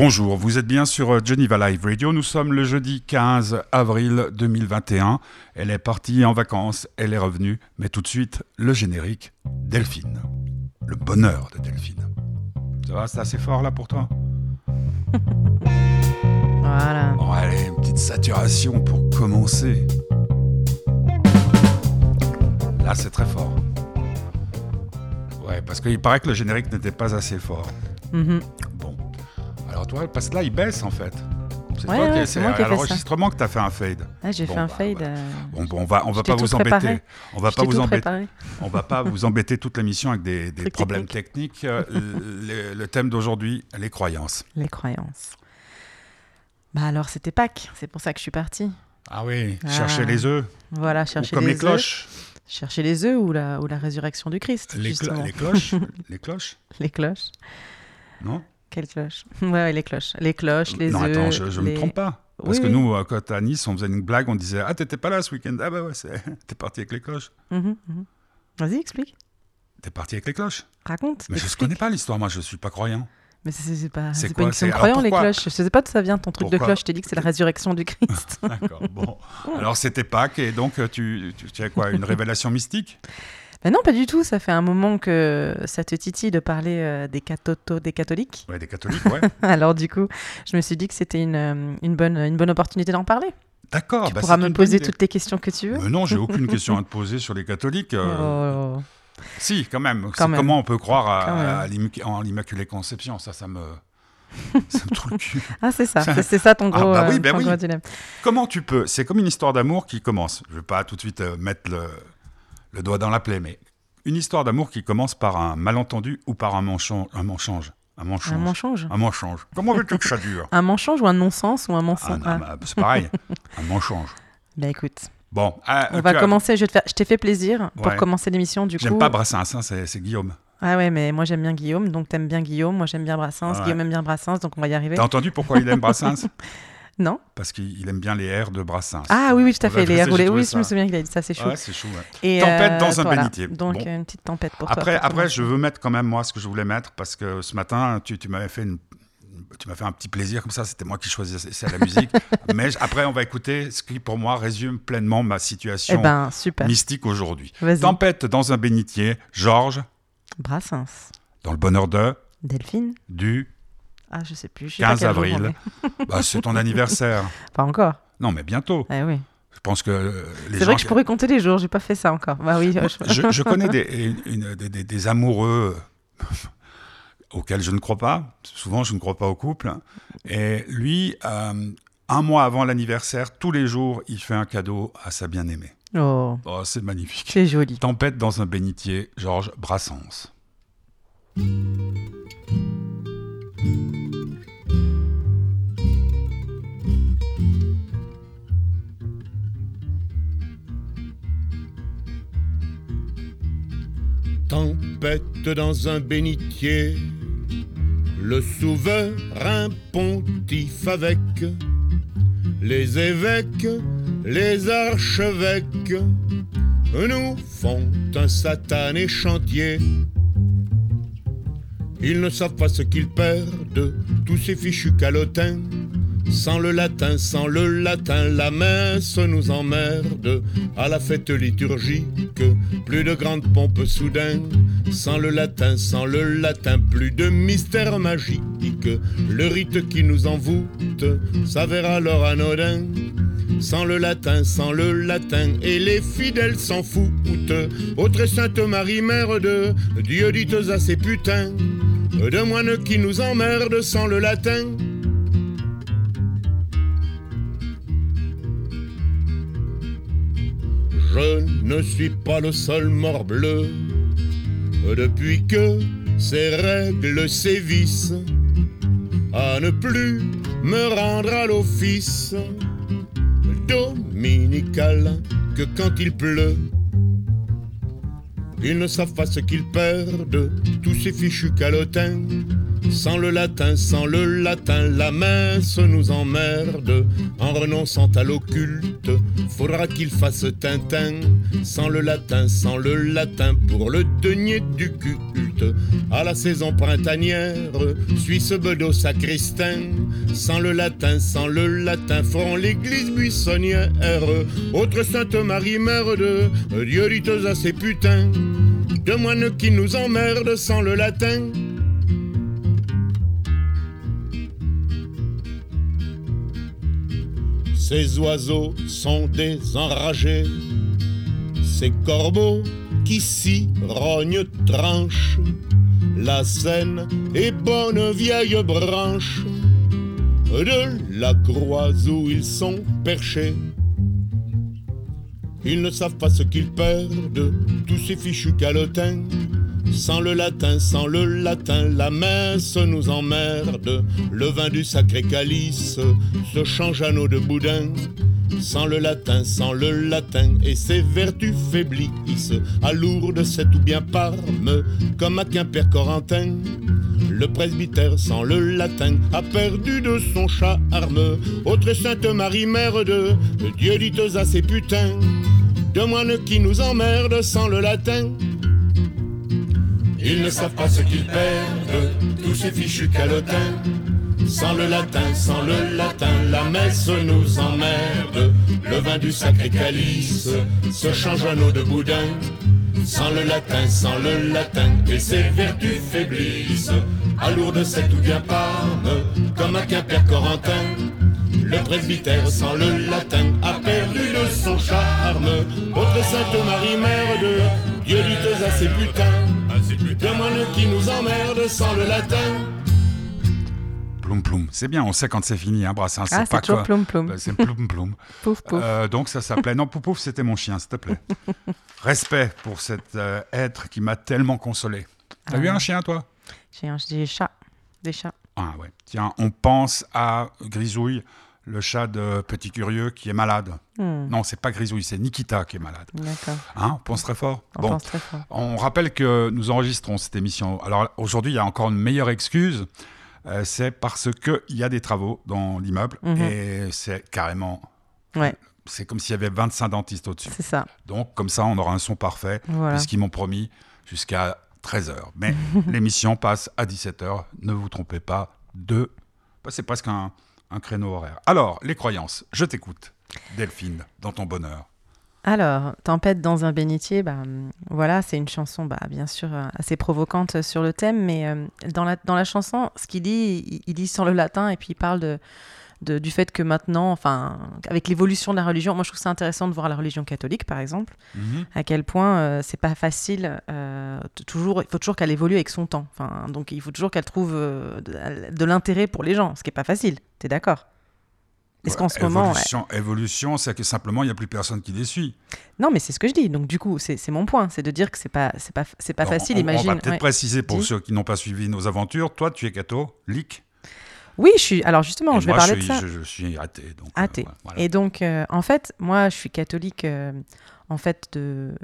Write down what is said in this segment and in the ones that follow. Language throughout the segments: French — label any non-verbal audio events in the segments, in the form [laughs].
Bonjour, vous êtes bien sur euh, Geneva Live Radio. Nous sommes le jeudi 15 avril 2021. Elle est partie en vacances, elle est revenue, mais tout de suite, le générique Delphine. Le bonheur de Delphine. Ça va, c'est assez fort là pour toi? [laughs] Voilà. Bon, allez, une petite saturation pour commencer. Là, c'est très fort. Ouais, parce qu'il paraît que le générique n'était pas assez fort. Mhm. Bon. Alors toi, parce que là, il baisse en fait. C'est Ouais, toi qui ouais, c'est à l'enregistrement que tu as fait un fade. J'ai Bon, fait un bah, fade. euh, Bon, bon, on va, on va pas vous embêter. préparé. On va pas vous embêter. [laughs] On va pas vous embêter toute l'émission avec des, problèmes techniques. Euh, [laughs] le, le thème d'aujourd'hui, les croyances. Les croyances. Bah alors, c'était Pâques. C'est pour ça que je suis partie. Ah oui, Ah. chercher les œufs. Voilà, Ou comme les, cloches. Chercher les œufs ou la, ou la résurrection du Christ, les cloches. [laughs] les cloches. Les cloches. Non? Quelles cloches [laughs] ouais, ouais, les cloches. Les cloches, les Non, attends, je, je me trompe pas. Parce Oui, que oui. nous, quand à Nice, on faisait une blague, on disait Ah, t'étais pas là ce week-end Ah, bah ouais, [laughs] t'es parti avec les cloches. Mhm, mhm. Vas-y, explique. T'es parti avec les cloches. Raconte. Mais je ne connais pas l'histoire, moi, je suis pas croyant. Mais c'est- pas, C'est pas une question de croyant, les cloches. Je sais pas d'où ça vient ton truc de cloche. Je t'ai dit que c'est la [laughs] résurrection du Christ. D'accord, bon. Alors, c'était Pâques, et donc, euh, tu, tu, tu as quoi Une révélation mystique? Mais non, pas du tout. Ça fait un moment que ça te titille de parler euh, des, catoto- des catholiques. Ouais, des catholiques, ouais. [laughs] Alors du coup, je me suis dit que c'était une, euh, une, bonne, une bonne opportunité d'en parler. D'accord. tu bah, pourras me poser toutes les questions que tu veux. Mais non, j'ai aucune [laughs] question à te poser sur les catholiques. euh, Oh. Si, quand même. C'est Quand même. Comment on peut croire à, l'Immaculée Conception? Ça, ça me, [laughs] ça me trouve le cul. Ah, c'est ça. C'est- ça ton Ah, gros, bah oui, bah ton oui. gros dilemme. Comment tu peux? C'est comme une histoire d'amour qui commence. Je ne vais pas tout de suite euh, mettre le, le doigt dans la plaie, mais une histoire d'amour qui commence par un malentendu ou par un mensonge. Un mensonge. Un mensonge. Un mensonge. Comment veux-tu que ça dure Un mensonge ou un non-sens ou un mensonge Ah. bah, C'est pareil. [laughs] un mensonge. Bah écoute, Bon. ah, on tu va as- commencer. Je, te t'ai fait plaisir pour Ouais. commencer l'émission du J'aime coup. pas Brassens, hein, c'est c'est Guillaume. Ah ouais, mais moi j'aime bien Guillaume, donc t'aimes bien Guillaume. Moi j'aime bien Brassens. Ouais. Guillaume aime bien Brassens, donc on va y arriver. T'as entendu pourquoi il aime Brassens [laughs] Non Parce qu'il aime bien les airs de Brassens. Ah oui, oui, tout à fait. Les airs roulés. Oui, je me souviens qu'il a dit ça, c'est chou. Ouais, c'est ouais. Et, Tempête dans un voilà. bénitier. Donc Bon. euh, une petite tempête pour toi. Après, pour après, commencer. je veux mettre quand même moi ce que je voulais mettre parce que ce matin, tu, tu m'avais fait une, tu m'as fait un petit plaisir comme ça. C'était moi qui choisissais la musique. [laughs] Mais après, on va écouter ce qui, pour moi, résume pleinement ma Eh situation ben, super. mystique aujourd'hui. Tempête dans un bénitier. Georges, Brassens. dans le bonheur de Delphine du. Ah, je sais plus. Je sais pas 15 quel jour on avril. [laughs] Bah, c'est ton anniversaire. [laughs] Pas encore. Non, mais bientôt. Eh oui. Je pense que euh, C'est vrai que je pourrais compter les jours. J'ai pas fait ça encore. Bah oui. je- je, je [laughs] connais des, une- des- des- des amoureux auxquels je ne crois pas. Souvent, je ne crois pas au couple. Et lui, euh, un mois avant l'anniversaire, tous les jours, il fait un cadeau à sa bien-aimée. Oh, Oh, c'est magnifique. c'est joli. Tempête dans un bénitier, Georges Brassens. Tempête dans un bénitier, le souverain pontife avec les évêques, les archevêques, nous font un satané chantier. Ils ne savent pas ce qu'ils perdent, tous ces fichus calotins. Sans le latin, sans le latin, la messe nous emmerde. À la fête liturgique, plus de grande pompe soudain. Sans le latin, sans le latin, plus de mystère magique. Le rite qui nous envoûte s'avère alors anodin. Sans le latin, sans le latin, et les fidèles s'en foutent. Ô très sainte Marie, mère de Dieu, dites à ces putains de moines qui nous emmerdent sans le latin. Je ne suis pas le seul morbleu depuis que ces règles sévissent à ne plus me rendre à l'office dominical que quand il pleut. Ils ne savent pas ce qu'ils perdent, tous ces fichus calotins. Sans le latin, sans le latin, la messe nous emmerde. En renonçant à l'occulte, faudra qu'il fasse Tintin. Sans le latin, sans le latin, pour le denier du culte. À la saison printanière, Suisse bedeau sacristain. Sans le latin, sans le latin, feront l'église buissonnière. Autre Sainte Marie, mère de Dieu, à ses putains. De moines qui nous emmerdent sans le latin. Ces oiseaux sont des enragés, ces corbeaux qui s'y rognent tranchent. La Seine est bonne vieille branche de la croix où ils sont perchés. Ils ne savent pas ce qu'ils perdent, tous ces fichus calotins. Sans le latin, sans le latin, la messe nous emmerde. Le vin du sacré calice se change à nos de boudin. Sans le latin, sans le latin, et ses vertus faiblissent. À Lourdes, c'est ou bien Parme, comme à Quimper Corentin. Le presbytère sans le latin a perdu de son charme. Autre Sainte Marie, mère de Dieu, dites à ses putains, de moines qui nous emmerdent sans le latin. Ils ne savent pas ce qu'ils perdent, tous ces fichus calotins. Sans le latin, sans le latin, la messe nous emmerde. Le vin du sacré calice se change en eau de boudin. Sans le latin, sans le latin, et ses vertus faiblissent. À Lourdes, c'est tout bien Parme, comme à Quimper Corentin. Le presbytère sans le latin a perdu de son charme. Autre Sainte Marie, mère de Dieu lutte à ses putains. De moines qui nous emmerdent sans le latin. Ploum ploum. C'est bien, on sait quand c'est fini, hein, Brassens. Ah, c'est toujours quoi. ploum ploum. Bah, C'est ploum ploum. [laughs] Pouf pouf. Euh, donc ça s'appelait. Non, Pouf Pouf, c'était mon chien, s'il te plaît. [laughs] Respect pour cet euh, être qui m'a tellement consolé. T'as Ah. eu un chien, toi? J'ai un- des chats. Des chats. Ah ouais. Tiens, on pense à Grisouille, le chat de Petit Curieux qui est malade. Hmm, Non, c'est pas Grisouille, c'est Nikita qui est malade. D'accord. Hein, on pense très fort. On bon, pense très fort. on rappelle que nous enregistrons cette émission. Alors aujourd'hui, il y a encore une meilleure excuse. euh, c'est parce qu'il y a des travaux dans l'immeuble Mhm. et c'est carrément. Ouais. C'est comme s'il y avait 25 dentistes au-dessus. C'est ça. Donc, comme ça, on aura un son parfait, Voilà. puisqu'ils m'ont promis jusqu'à 13h. Mais [laughs] l'émission passe à 17h. Ne vous trompez pas. De... bah, c'est presque un, un créneau horaire. Alors, les croyances. Je t'écoute, Delphine, dans ton bonheur. Alors, Tempête dans un bénitier, bah, voilà, c'est une chanson, bah, bien sûr, euh, assez provocante sur le thème, mais euh, dans, la, dans la chanson, ce qu'il dit, il, il dit sur le latin, et puis il parle de, de- du fait que maintenant, enfin, avec l'évolution de la religion, moi je trouve ça intéressant de voir la religion catholique, par exemple, à quel point euh, c'est pas facile, euh, toujours, il faut toujours qu'elle évolue avec son temps, enfin, donc il faut toujours qu'elle trouve euh, de, de l'intérêt pour les gens, ce qui est pas facile, t'es d'accord? Est-ce qu'en ce moment... Évolution, évolution c'est que simplement, il n'y a plus personne qui les suit. Non, mais c'est ce que je dis. Donc du coup, c'est mon point, c'est de dire que c'est pas c'est pas pas Alors, facile. on, imagine. On va peut-être ouais. préciser pour ceux qui n'ont pas suivi nos aventures. Toi, tu es catholique? Oui, je suis. Alors justement, Et je vais moi, parler je de suis, ça. Je, je suis athée. Donc, euh, Athée. voilà. Et donc, euh, en fait, moi, je suis catholique. euh, en fait, de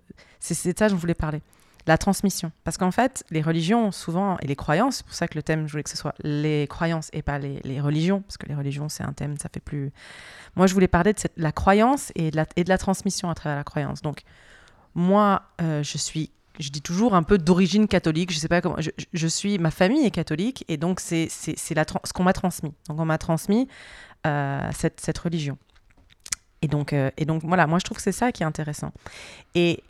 c'est de ça dont je voulais parler. La transmission. Parce qu'en fait, les religions, souvent, et les croyances, c'est pour ça que le thème, je voulais que ce soit les croyances et pas les, les religions, parce que les religions, c'est un thème, ça fait plus. Moi, je voulais parler de cette, la croyance et de la, et de la transmission à travers la croyance. Donc, moi, je suis, je dis toujours un peu d'origine catholique. Je sais pas comment. Je, suis, ma famille est catholique et donc c'est ce qu'on m'a transmis. Donc on m'a transmis euh, cette cette religion. Et donc euh, et donc voilà, moi je trouve que c'est ça qui est intéressant. Et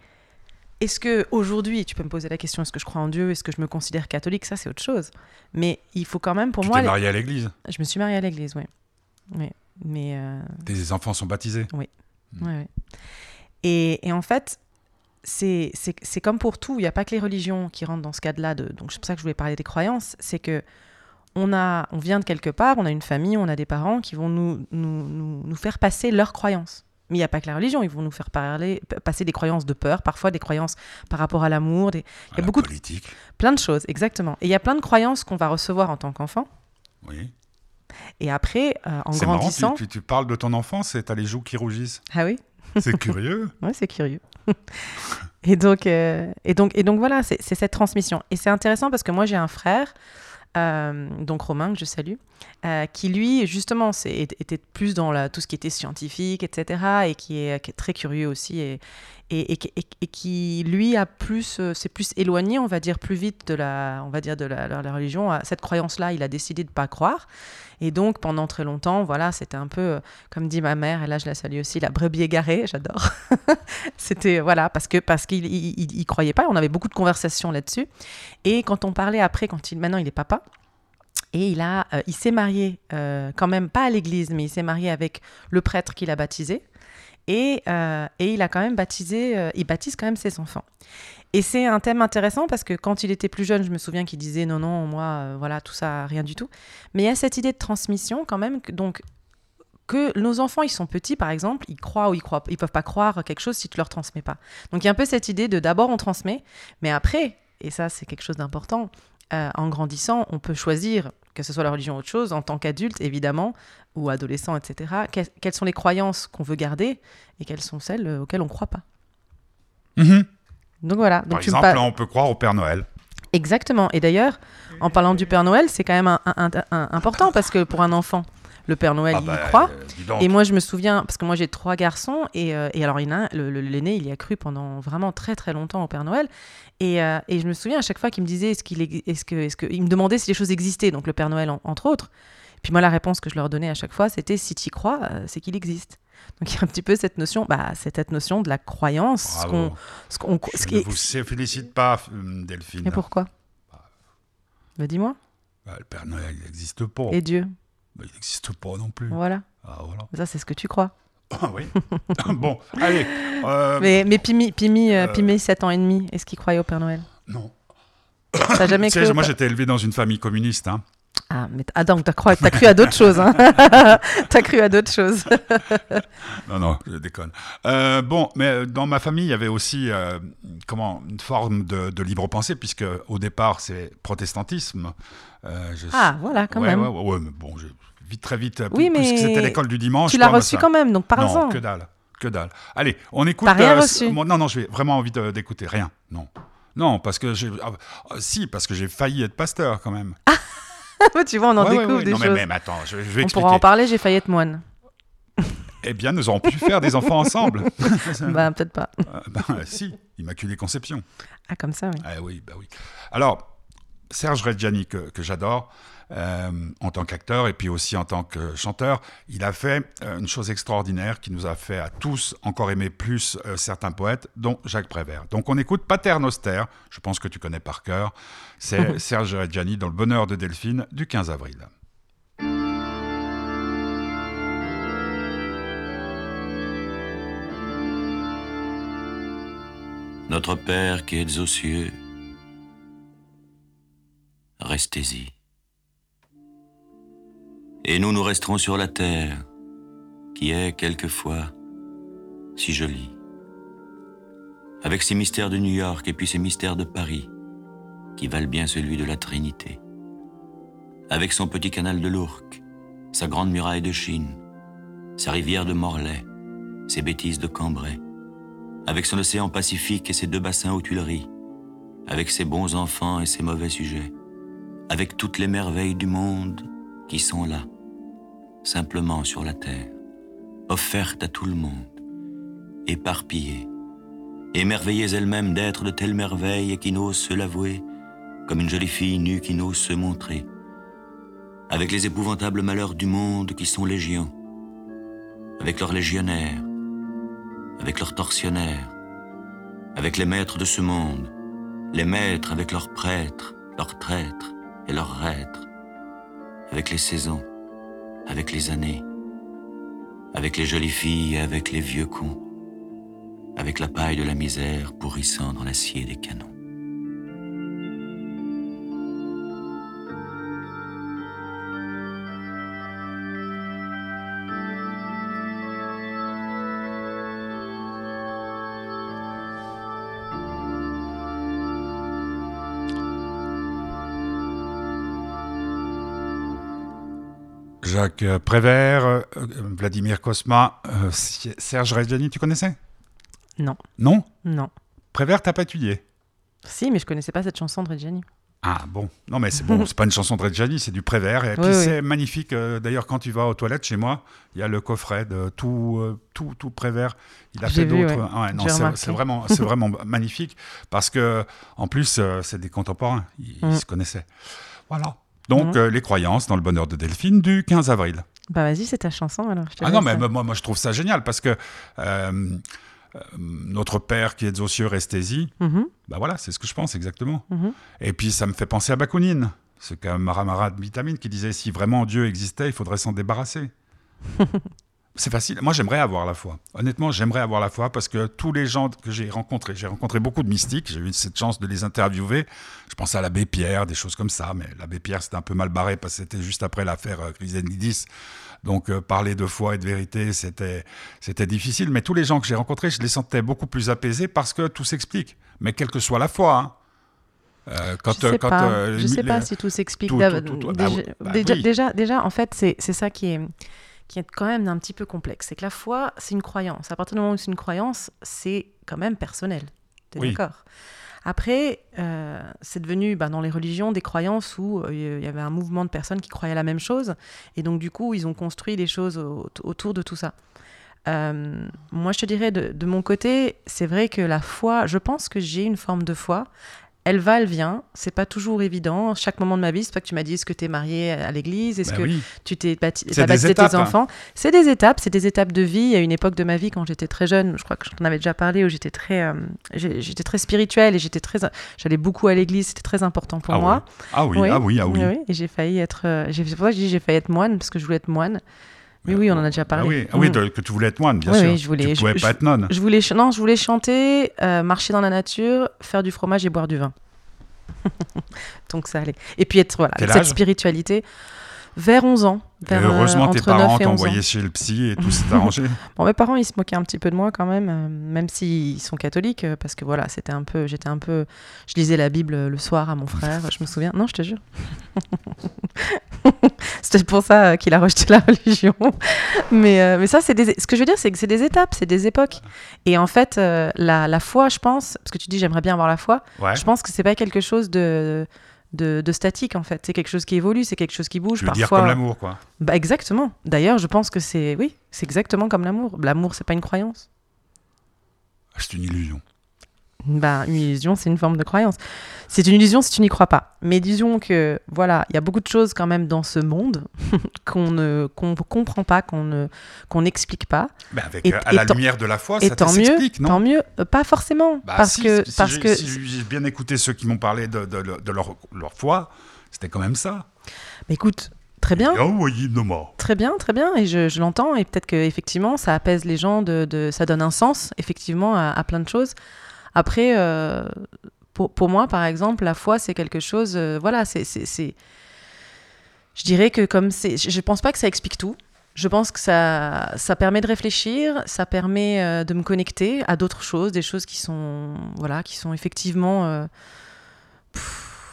est-ce que aujourd'hui, tu peux me poser la question, est-ce que je crois en Dieu, est-ce que je me considère catholique, ça c'est autre chose. Mais il faut quand même pour tu moi, t'es marié à l'église? je me suis mariée à l'église, oui. Oui. Mais euh, Tes enfants sont baptisés? Ouais, ouais. Et, et en fait, c'est c'est- c'est comme pour tout, il n'y a pas que les religions qui rentrent dans ce cadre-là. de- Donc c'est pour ça que je voulais parler des croyances. C'est que on, a, on vient de quelque part, on a une famille, on a des parents qui vont nous, nous, nous, nous faire passer leurs croyances. Mais il n'y a pas que la religion, ils vont nous faire parler, passer des croyances de peur, parfois des croyances par rapport à l'amour, des... à y a beaucoup de- politique. plein de choses, exactement. Et il y a plein de croyances qu'on va recevoir en tant qu'enfant. Oui. Et après, euh, en C'est marrant, grandissant... tu, tu- tu parles de ton enfance et t'as les joues qui rougissent. Ah oui C'est curieux. [laughs] Ouais, c'est curieux. Et, donc, euh, et, donc, et donc voilà, c'est cette transmission. Et c'est intéressant parce que moi j'ai un frère euh, donc Romain, que je salue, euh, qui lui, justement, était plus dans la, tout ce qui était scientifique, etc., et qui est, qui est très curieux aussi, et, et, qui, lui, a plus, c'est plus éloigné, on va dire, plus vite de la, on va dire, de la, religion. Cette croyance-là, il a décidé de pas croire. Et donc, pendant très longtemps, voilà, c'était un peu, comme dit ma mère, et là je la salue aussi, la brebis égarée, j'adore. [laughs] c'était, voilà, parce que parce qu'il il, croyait pas, on avait beaucoup de conversations là-dessus. Et quand on parlait après, quand il, maintenant il est papa, et il, a, euh, il s'est marié, euh, quand même pas à l'église, mais il s'est marié avec le prêtre qu'il a baptisé. Et, euh, et, il a quand même baptisé, il baptise quand même ses enfants. Et c'est un thème intéressant parce que quand il était plus jeune, je me souviens qu'il disait non, non, moi, voilà, tout ça, rien du tout. Mais il y a cette idée de transmission quand même, donc que nos enfants, ils sont petits, par exemple, ils croient ou ils croient, ils peuvent pas croire quelque chose si tu leur transmets pas. Donc il y a un peu cette idée de d'abord on transmet, mais après, et ça c'est quelque chose d'important, euh, en grandissant, on peut choisir, que ce soit la religion ou autre chose, en tant qu'adulte, évidemment, ou adolescent, etc., quelles sont les croyances qu'on veut garder et quelles sont celles euh, auxquelles on ne croit pas. Mm-hmm. Donc voilà. Par exemple, on peut croire au Père Noël. Exactement. Et d'ailleurs, en parlant du Père Noël, c'est quand même important parce que pour un enfant, le Père Noël, ah il y bah, croit. Euh, et moi, je me souviens, parce que moi j'ai trois garçons, et, et alors l'aîné, il y a cru pendant vraiment très très longtemps au Père Noël. Euh, et, je me souviens à chaque fois qu'il me disait, est-ce qu'il est-ce que, est-ce que, il me demandait si les choses existaient, donc le Père Noël entre autres. Puis moi, la réponse que je leur donnais à chaque fois, c'était si tu y crois, euh, c'est qu'il existe. Donc il y a un petit peu cette notion, bah, cette notion de la croyance. Ce qu'on, ce qu'on, je ne vous félicite pas, euh, Delphine. Mais pourquoi? Bah, bah, dis-moi. Bah, le Père Noël, n'existe pas. Et Dieu? Il n'existe pas non plus. Voilà. Ah, voilà. Ça, c'est ce que tu crois. Ah oui. [laughs] bon, allez. Euh, mais, mais Pimi, Pimi, euh, Pimi, 7 ans et demi, est-ce qu'il croyait au Père Noël? Non. Jamais [coughs] cru Moi, j'étais élevé dans une famille communiste. Hein. Ah, mais ah, donc t'as cru, as cru à d'autres choses. Hein. [laughs] t'as cru à d'autres choses. [laughs] non, non, je déconne. Euh, bon, mais dans ma famille, il y avait aussi comment, une forme de, libre pensée, puisque au départ, c'est protestantisme. Ah, voilà, quand même. Ouais, ouais, mais bon, vite, très vite, oui, puisque c'était l'école du dimanche. Tu l'as reçu quand même, donc par Non, que dalle, que dalle. Allez, on écoute. T'as rien euh, reçu Non, non, j'ai vraiment envie d'écouter, rien, non. Non, parce que j'ai... Ah, ah, si, parce que j'ai failli être pasteur quand même. [laughs] [laughs] tu vois, on en découvre des non, choses. Mais, mais, attends, je, vais expliquer. On pourra en parler, j'ai failli être moine. eh bien, nous aurons pu faire des enfants ensemble. [laughs] bah, peut-être pas. Euh, bah, si, Immaculée Conception. Ah, comme ça, oui. Ah, oui, bah oui. Alors, Serge Reggiani, que, que j'adore, euh, en tant qu'acteur et puis aussi en tant que chanteur. Il a fait euh, une chose extraordinaire qui nous a fait à tous encore aimer plus euh, certains poètes, dont Jacques Prévert. Donc on écoute Pater Noster, je pense que tu connais par cœur. C'est [laughs] Serge Reggiani dans Le Bonheur de Delphine du 15 avril. Notre Père qui êtes aux cieux, restez-y et nous nous resterons sur la terre, qui est quelquefois si jolie. Avec ses mystères de New York et puis ses mystères de Paris, qui valent bien celui de la Trinité. Avec son petit canal de l'Ourcq, sa grande muraille de Chine, sa rivière de Morlaix, ses bêtises de Cambrai, avec son océan Pacifique et ses deux bassins aux Tuileries, avec ses bons enfants et ses mauvais sujets, avec toutes les merveilles du monde qui sont là, simplement sur la terre, offerte à tout le monde, éparpillée, émerveillées elles-mêmes d'être de telles merveilles et qui n'osent se l'avouer, comme une jolie fille nue qui n'ose se montrer, avec les épouvantables malheurs du monde qui sont légions, avec leurs légionnaires, avec leurs tortionnaires, avec les maîtres de ce monde, les maîtres avec leurs prêtres, leurs traîtres et leurs reîtres, avec les saisons, avec les années, avec les jolies filles et avec les vieux cons, avec la paille de la misère pourrissant dans l'acier des canons. Jacques Prévert, euh, Vladimir Kosma, euh, Serge Reggiani, tu connaissais? Non. Non? Non. Prévert, t'as pas étudié? Si, mais je connaissais pas cette chanson de Reggiani. Ah bon, non mais c'est bon, [laughs] c'est pas une chanson de Reggiani, c'est du Prévert. Et puis Oui, c'est magnifique. euh, D'ailleurs, quand tu vas aux toilettes chez moi, il y a le coffret de tout, euh, tout, tout Prévert. Il a fait d'autres. ouais. Ah ouais, c'est vraiment, c'est vraiment [laughs] magnifique parce que en plus, euh, c'est des contemporains. Ils, ils Mm. se connaissaient. Voilà. Donc Mm. euh, les croyances dans le bonheur de Delphine du 15 avril. Bah vas-y, c'est ta chanson alors. je te Ah non, mais moi, moi je trouve ça génial parce que euh, euh, notre père qui est aux cieux Resthésie, Mhm, bah voilà, c'est ce que je pense exactement. mhm. Et puis ça me fait penser à Bakounine, ce qu'a Maramara de Vitamine qui disait si vraiment Dieu existait, il faudrait s'en débarrasser. [laughs] c'est facile. Moi j'aimerais avoir la foi. Honnêtement, j'aimerais avoir la foi parce que tous les gens que j'ai rencontrés, j'ai rencontré beaucoup de mystiques, j'ai eu cette chance de les interviewer. Je pensais à l'abbé Pierre, des choses comme ça, mais l'abbé Pierre c'était un peu mal barré parce que c'était juste après l'affaire euh, Chrysanidis. Donc euh, parler de foi et de vérité, c'était c'était difficile. Mais tous les gens que j'ai rencontrés, je les sentais beaucoup plus apaisés parce que tout s'explique. Mais quelle que soit la foi. hein. Euh, quand, je sais euh, quand, pas, je sais les- pas si tout s'explique. tout- D'ab- tout- tout- déjà, oui, bah déjà, oui. déjà, déjà, en fait, c'est ça qui est, qui est quand même un petit peu complexe. C'est que la foi, c'est une croyance. À partir du moment où c'est une croyance, c'est quand même personnel. T'es Oui. d'accord? Après, euh, c'est devenu bah, dans les religions des croyances où euh, il y avait un mouvement de personnes qui croyaient la même chose. Et donc, du coup, ils ont construit des choses au- autour de tout ça. Euh, moi, je te dirais, de, de mon côté, c'est vrai que la foi, je pense que j'ai une forme de foi. Elle va, elle vient. C'est pas toujours évident. Chaque moment de ma vie, c'est pas que tu m'as dit est-ce que tu es marié à l'église, est-ce Bah que oui. tu t'es baptisé tes hein. enfants? C'est des étapes, c'est des étapes de vie. Il y a une époque de ma vie quand j'étais très jeune, je crois que je t'en avais déjà parlé, où j'étais très, euh, j'étais très spirituelle et j'étais très, j'allais beaucoup à l'église. C'était très important pour Ah moi. ouais. Ah oui, ah oui, ah oui. Et j'ai failli être, euh, j'ai- c'est pour ça que je dis j'ai failli être moine parce que je voulais être moine. Mais oui, on en a déjà Ah parlé. oui, ah oui Mm. de- que tu voulais être moine, bien Oui, sûr. oui, je voulais- Tu pouvais je- pas être nonne. Je voulais, non, je voulais chanter, euh, marcher dans la nature, faire du fromage et boire du vin. [laughs] Donc ça allait. Et puis être, voilà, Quel cette spiritualité, vers 11 ans. Et Vers, euh, heureusement, tes entre parents 9 et 11 ans. t'envoyaient chez le psy et tout s'est arrangé. [laughs] Bon, mes parents, ils se moquaient un petit peu de moi quand même, euh, même s'ils sont catholiques, euh, parce que voilà, c'était un peu, j'étais un peu, je lisais la Bible euh, le soir à mon frère, je me souviens. Non, je te jure. [laughs] [laughs] c'était pour ça euh, qu'il a rejeté la religion. [laughs] mais, euh, mais ça, c'est des, ce que je veux dire, c'est que c'est des étapes, c'est des époques. Et en fait, euh, la, la foi, je pense, parce que tu dis j'aimerais bien avoir la foi, Ouais. je pense que c'est pas quelque chose de de, de statique en fait. C'est quelque chose qui évolue, c'est quelque chose qui bouge. Veux dire Parfois, comme l'amour, quoi. bah exactement. D'ailleurs, je pense que c'est oui, c'est exactement comme l'amour. L'amour, c'est pas une croyance. C'est une illusion. Bah, une illusion, c'est une forme de croyance. C'est une illusion si tu n'y crois pas. Mais disons que voilà, il y a beaucoup de choses quand même dans ce monde [laughs] qu'on ne qu'on comprend pas, qu'on ne qu'on n'explique pas. Ben avec, Et- euh, à et la tant- lumière de la foi, Et ça tant mieux, s'explique, non tant mieux. Euh, pas forcément, Bah, parce si, que si parce j'ai- que si j'ai bien écouté ceux qui m'ont parlé de, de- de leur, leur foi, c'était quand même ça. Mais écoute, très bien. Moi. Très bien, très bien, et je, je l'entends, et peut-être que effectivement, ça apaise les gens, de, de- ça donne un sens, effectivement, à, à plein de choses. Après, euh, pour, pour moi, par exemple, la foi, c'est quelque chose, euh, voilà, c'est, Je dirais que comme c'est... Je je pense pas que ça explique tout. Je pense que ça, ça permet de réfléchir, ça permet euh, de me connecter à d'autres choses, des choses qui sont, voilà, qui sont effectivement...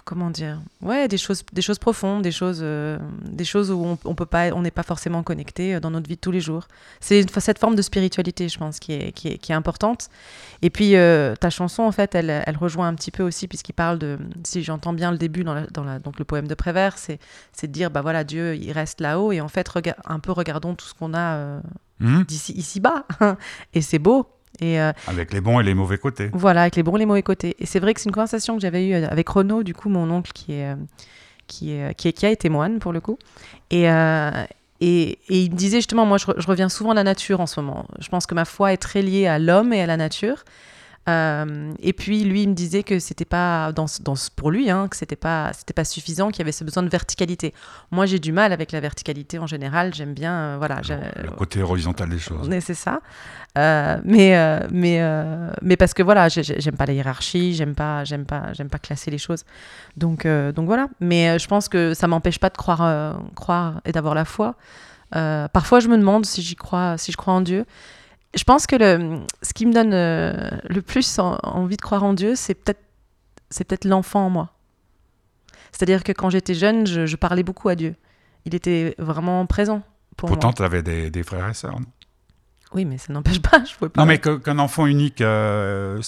comment dire ouais des choses des choses profondes des choses euh, des choses où on, on peut pas on n'est pas forcément connecté euh, dans notre vie de tous les jours. C'est cette forme de spiritualité je pense qui est qui est, qui est importante. Et puis euh, ta chanson en fait elle, elle rejoint un petit peu aussi puisqu'il parle de si j'entends bien le début dans, la- dans la, donc le poème de Prévert c'est c'est de dire bah voilà Dieu il reste là-haut et en fait un peu regardons tout ce qu'on a euh, Hmm d'ici ici bas [laughs] et c'est beau et euh, Avec les bons et les mauvais côtés. voilà, avec les bons et les mauvais côtés. Et c'est vrai que c'est une conversation que j'avais eue avec Renaud, du coup, mon oncle qui est, euh, qui est, qui est- qui a été moine pour le coup. Et, euh, et, et il me disait justement, moi, je, re- je reviens souvent à la nature en ce moment. Je pense que ma foi est très liée à l'homme et à la nature. Euh, et puis lui, il me disait que c'était pas dans, dans pour lui, hein, que c'était pas c'était pas suffisant, qu'il y avait ce besoin de verticalité. Moi, j'ai du mal avec la verticalité en général. J'aime bien, euh, voilà, Le côté horizontal des choses. c'est ça. Euh, mais, euh, mais, mais parce que voilà, j'ai- j'ai- j'aime pas la hiérarchie, j'aime pas, j'aime pas, j'aime pas classer les choses. Donc, donc voilà. Mais je pense que ça m'empêche pas de croire, croire et d'avoir la foi. Parfois, je me demande si j'y crois, si je crois en Dieu. Je pense que le, ce qui me donne euh, le plus en- envie de croire en Dieu, c'est peut-être, c'est peut-être l'enfant en moi. C'est-à-dire que quand j'étais jeune, je, je parlais beaucoup à Dieu. Il était vraiment présent pour moi. Pourtant, tu avais des, des frères et sœurs, non? Oui, mais ça n'empêche pas. [laughs] Je pouvais pas. Non, mais qu'un enfant unique euh,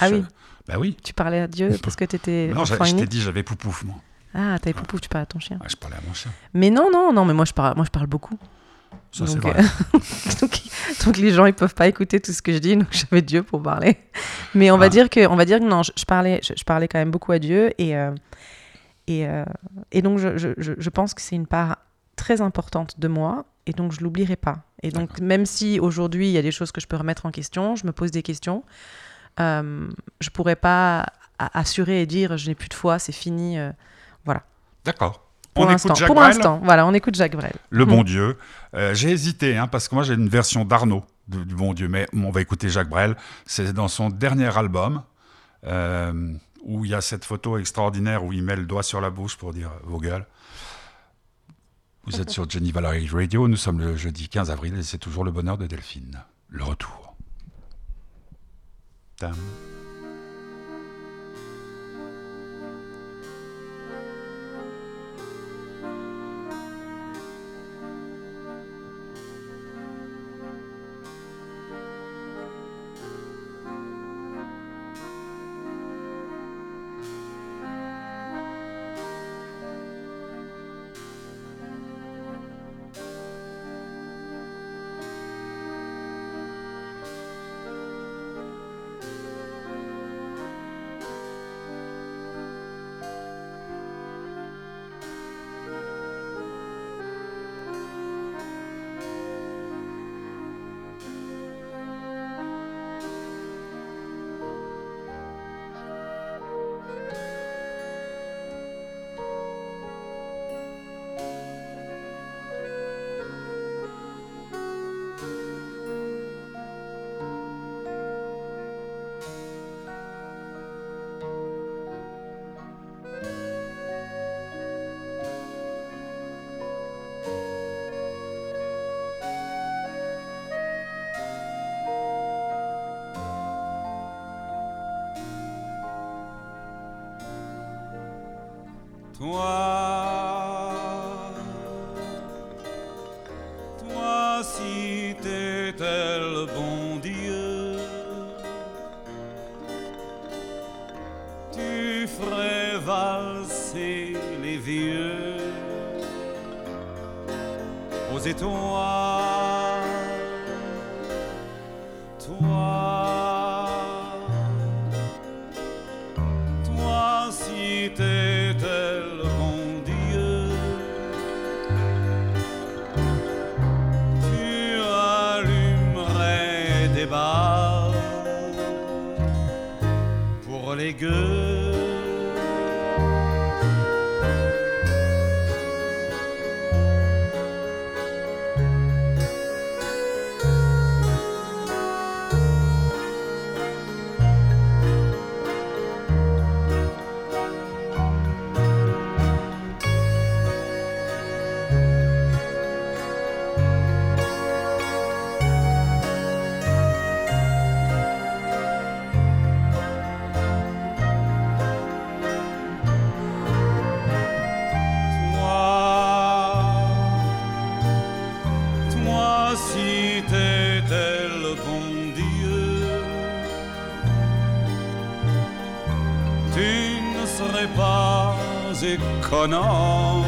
Ah oui. Bah oui. Tu parlais à Dieu parce que tu étais Non, enfant je t'ai dit, j'avais poupouf, moi. Ah, t'avais poupou, tu parles à ton chien. Ouais, je parlais à mon chien. Mais non, non, non, mais moi je parle, moi, je parle beaucoup. Ça, Donc, vrai. euh, [laughs] donc, donc les gens ils peuvent pas écouter tout ce que je dis, donc j'avais Dieu pour parler. Mais on va Ah. dire que, on va dire que non, je, je parlais, je, je parlais quand même beaucoup à Dieu et euh, et, euh, et donc je, je, pense que c'est une part très importante de moi et donc je l'oublierai pas. Et donc même si aujourd'hui il y a des choses que je peux remettre en question, je me pose des questions, euh, je pourrais pas assurer et dire je n'ai plus de foi, c'est fini. euh, D'accord. Pour l'instant, pour l'instant, voilà, on écoute Jacques Brel. le bon Dieu. Euh, j'ai hésité, hein, parce que moi j'ai une version d'Arnaud du bon Dieu, mais on va écouter Jacques Brel. C'est dans son dernier album, euh, où il y a cette photo extraordinaire où il met le doigt sur la bouche pour dire euh, vos gueules. Vous êtes sur Jenny Valerie Radio, nous sommes le jeudi 15 avril et c'est toujours le bonheur de Delphine. Le retour. Tam. Toi, économe de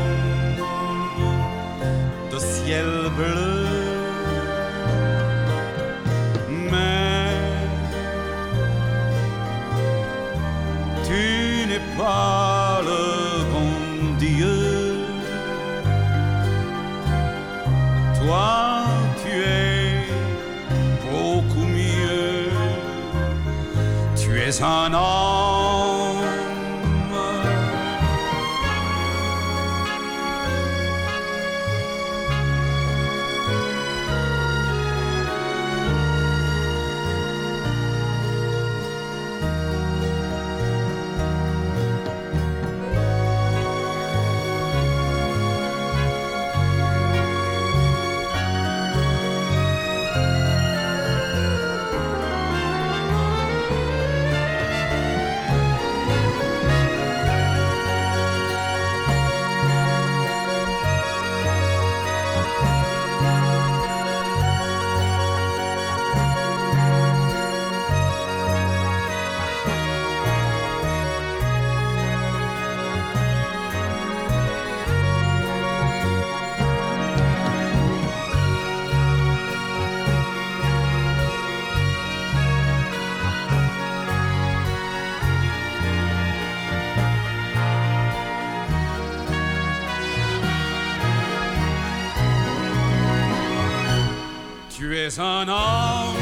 es un homme.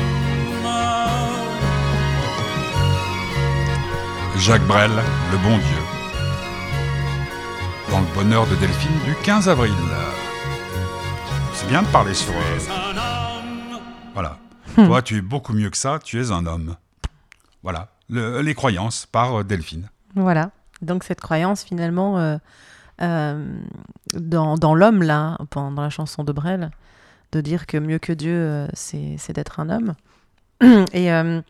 Jacques Brel, le bon Dieu. Dans le bonheur de Delphine du 15 avril. C'est bien de parler sur. Euh, voilà. Hmm. Toi, tu es beaucoup mieux que ça, tu es un homme. Voilà. Le- les croyances par euh, Delphine. Voilà. Donc cette croyance finalement euh, euh, dans, dans l'homme là, pendant la chanson de Brel, de dire que mieux que Dieu, euh, c'est d'être un homme. Et euh,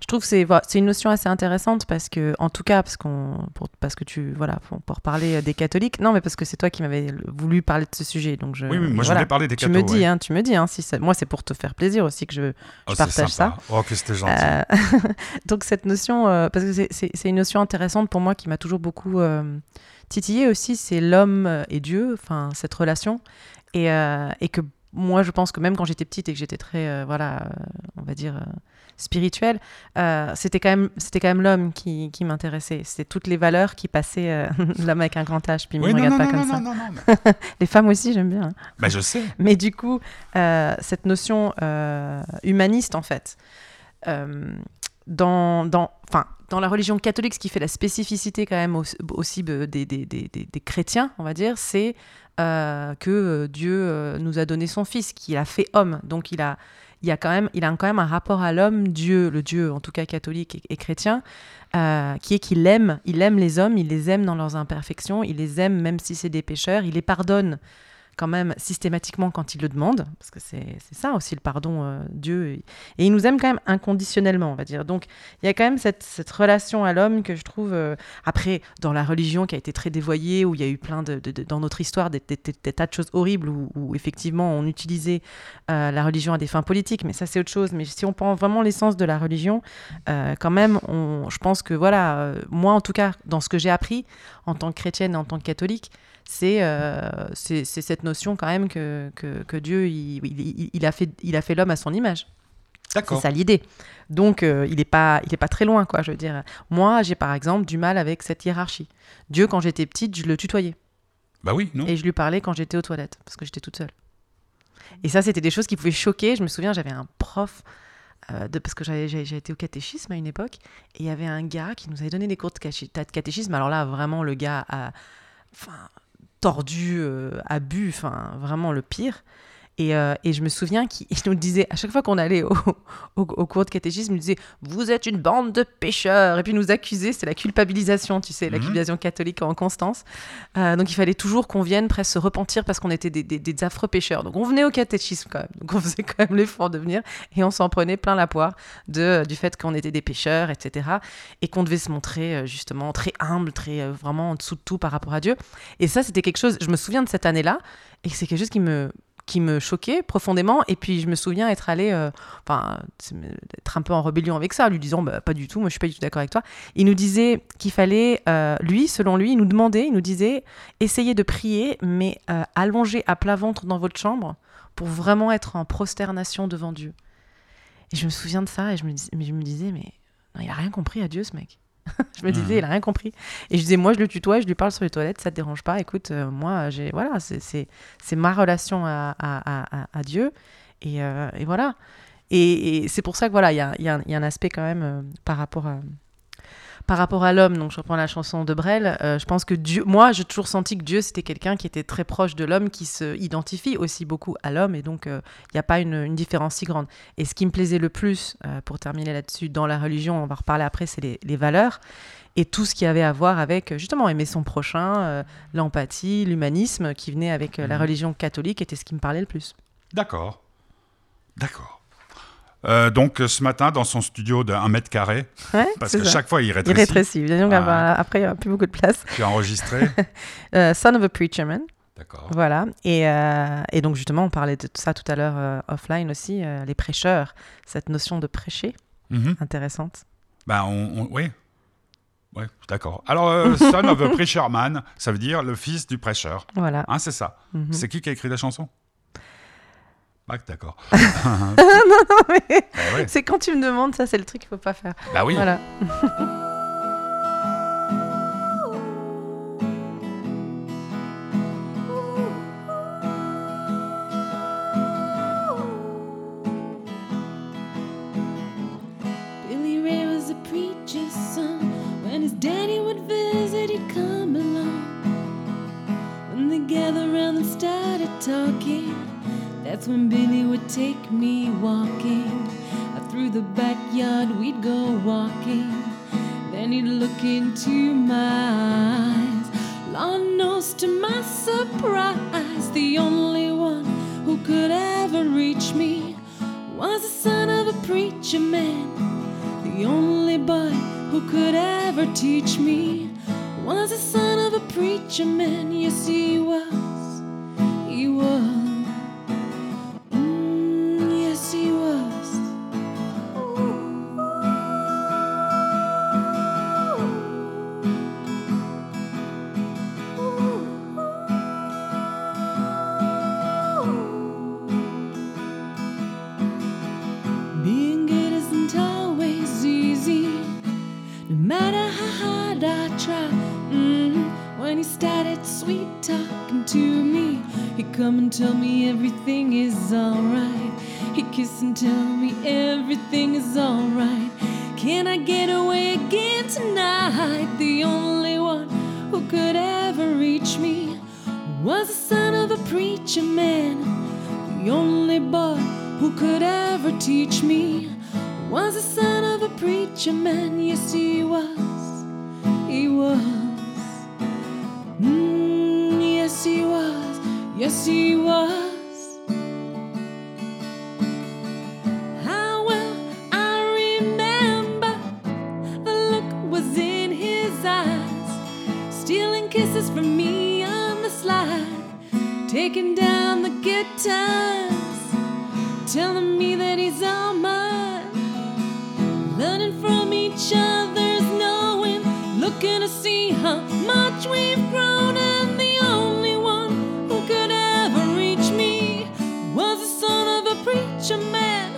je trouve que c'est une notion assez intéressante parce que, en tout cas, parce qu'on pour- parce que tu voilà pour, pour parler des catholiques, non mais parce que c'est toi qui m'avais voulu parler de ce sujet, donc je Oui, oui, moi je voilà. voulais parler des Tu cathos. me dis, ouais. hein, tu me dis, hein, si ça- moi c'est pour te faire plaisir aussi que je, Oh, je partage sympa. Oh, que c'était gentil. euh, [laughs] donc cette notion, euh, parce que c'est- une notion intéressante pour moi qui m'a toujours beaucoup euh, titillé aussi, c'est l'homme euh, et Dieu, enfin cette relation, et, euh, et que moi je pense que même quand j'étais petite et que j'étais très, euh, voilà, euh, on va dire euh, spirituelle, c'était quand même, c'était quand même l'homme qui, qui m'intéressait. C'était toutes les valeurs qui passaient, [laughs] l'homme avec un grand H, puis oui, me non, regarde non, pas non, comme ça. non, non, non, [laughs] mais- Les femmes aussi j'aime bien. hein. bah, je sais. Mais du coup, cette notion humaniste, en fait, dans, dans, enfin, dans la religion catholique, ce qui fait la spécificité quand même aussi, be- des, des, des, des- chrétiens, on va dire, c'est euh, que euh, Dieu euh, nous a donné son Fils, qu'il a fait homme. Donc il a, il a quand même, il a quand même un rapport à l'homme, Dieu, le Dieu en tout cas catholique et, chrétien, euh, qui est qu'il aime, il aime les hommes, il les aime dans leurs imperfections, il les aime même si c'est des pécheurs, il les pardonne quand même systématiquement quand il le demande, parce que c'est ça aussi le pardon, euh, Dieu, et il nous aime quand même inconditionnellement, on va dire. Donc il y a quand même cette, cette relation à l'homme que je trouve, euh, après, dans la religion qui a été très dévoyée, où il y a eu plein de, dans notre histoire des, tas de choses horribles, où, effectivement on utilisait euh, la religion à des fins politiques, mais ça c'est autre chose. Mais si on prend vraiment l'essence de la religion, quand même, on, je pense que voilà, moi en tout cas, dans ce que j'ai appris en tant que chrétienne et en tant que catholique, c'est euh, c'est cette notion quand même que, que, que Dieu, il, il- il a fait, il a fait l'homme à son image. C'est ça l'idée. Donc, euh, il n'est pas, il est pas très loin, quoi, je veux dire. Moi, j'ai par exemple du mal avec cette hiérarchie. Dieu, quand j'étais petite, je le tutoyais. Bah oui, non Et je lui parlais quand j'étais aux toilettes, parce que j'étais toute seule. Et ça, c'était des choses qui pouvaient choquer. Je me souviens, j'avais un prof, euh, de, parce que j'avais- j'ai été au catéchisme à une époque, et il y avait un gars qui nous avait donné des cours de catéchisme. Alors là, vraiment, le gars a enfin, tordu, euh, abus, enfin, vraiment le pire. Et, euh, et je me souviens qu'il il nous disait, à chaque fois qu'on allait au, [laughs] au, au cours de catéchisme, il nous disait Vous êtes une bande de pécheurs. Et puis il nous accusait, c'est la culpabilisation, tu sais, la Mhm. culpabilisation catholique en constance. Euh, donc il fallait toujours qu'on vienne presque se repentir parce qu'on était des, des- des affreux pécheurs. Donc on venait au catéchisme quand même. Donc on faisait quand même l'effort de venir et on s'en prenait plein la poire de, du fait qu'on était des pécheurs, etc. Et qu'on devait se montrer euh, justement très humble, très euh, vraiment en dessous de tout par rapport à Dieu. Et ça, c'était quelque chose, je me souviens de cette année-là et c'est quelque chose qui me qui me choquait profondément. Et puis je me souviens être allé enfin c'est- être un peu en rébellion avec ça lui disant bah, pas du tout moi je suis pas du tout d'accord avec toi. Il nous disait qu'il fallait euh, lui selon lui il nous demandait il nous disait essayez de prier mais euh, allongez à plat ventre dans votre chambre pour vraiment être en prosternation devant Dieu. Et je me souviens de ça et je me, dis- je me disais mais il a rien compris à Dieu ce mec [laughs] je me disais Mhm. il a rien compris. Et je disais moi je le tutoie je lui parle sur les toilettes ça te dérange pas. Écoute euh, moi j'ai voilà c'est ma relation à, à- à- à Dieu. Et, euh, et voilà. Et, et c'est pour ça que voilà il y a, y a y a un aspect quand même euh, par rapport à par rapport à l'homme, donc je reprends la chanson de Brel, euh, je pense que Dieu, moi j'ai toujours senti que Dieu c'était quelqu'un qui était très proche de l'homme, qui se identifie aussi beaucoup à l'homme, et donc euh, il n'y a pas une, une différence si grande. Et ce qui me plaisait le plus, euh, pour terminer là-dessus, dans la religion, on va reparler après, c'est les, les valeurs, et tout ce qui avait à voir avec justement aimer son prochain, euh, l'empathie, l'humanisme qui venait avec euh, la Mhm. religion catholique, était ce qui me parlait le plus. D'accord. D'accord. Euh, donc euh, ce matin, dans son studio de 1 mètre carré, Ouais, parce que ça. chaque fois il Il rétrécit, rétrécit. Donc, Ah. bah, après, il n'y a plus beaucoup de place. tu as enregistré. [laughs] Euh, Son of a Preacher Man. D'accord. Voilà. Et, euh, et donc, justement, on parlait de ça tout à l'heure offline aussi, les prêcheurs, cette notion de prêcher, Mhm. intéressante. Ben, on, on- oui. Ouais, d'accord. Alors, [laughs] Son of a Preacher Man, ça veut dire le fils du prêcheur. Voilà. Hein, c'est ça. Mhm. C'est qui qui a écrit la chanson? Ah, d'accord. non, mais [laughs] [laughs] ouais. c'est quand tu me demandes, ça, c'est le truc qu'il faut pas faire. Bah oui. Voilà. [laughs] That's when Billy kisses from me on the slide, taking down the good times, telling me that he's all mine, learning from each other's knowing, looking to see how much we've grown, and the only one who could ever reach me was the son of a preacher man.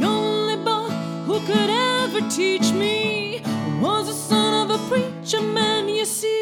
The only boy who could ever teach me was the son of a preacher man. Yes, he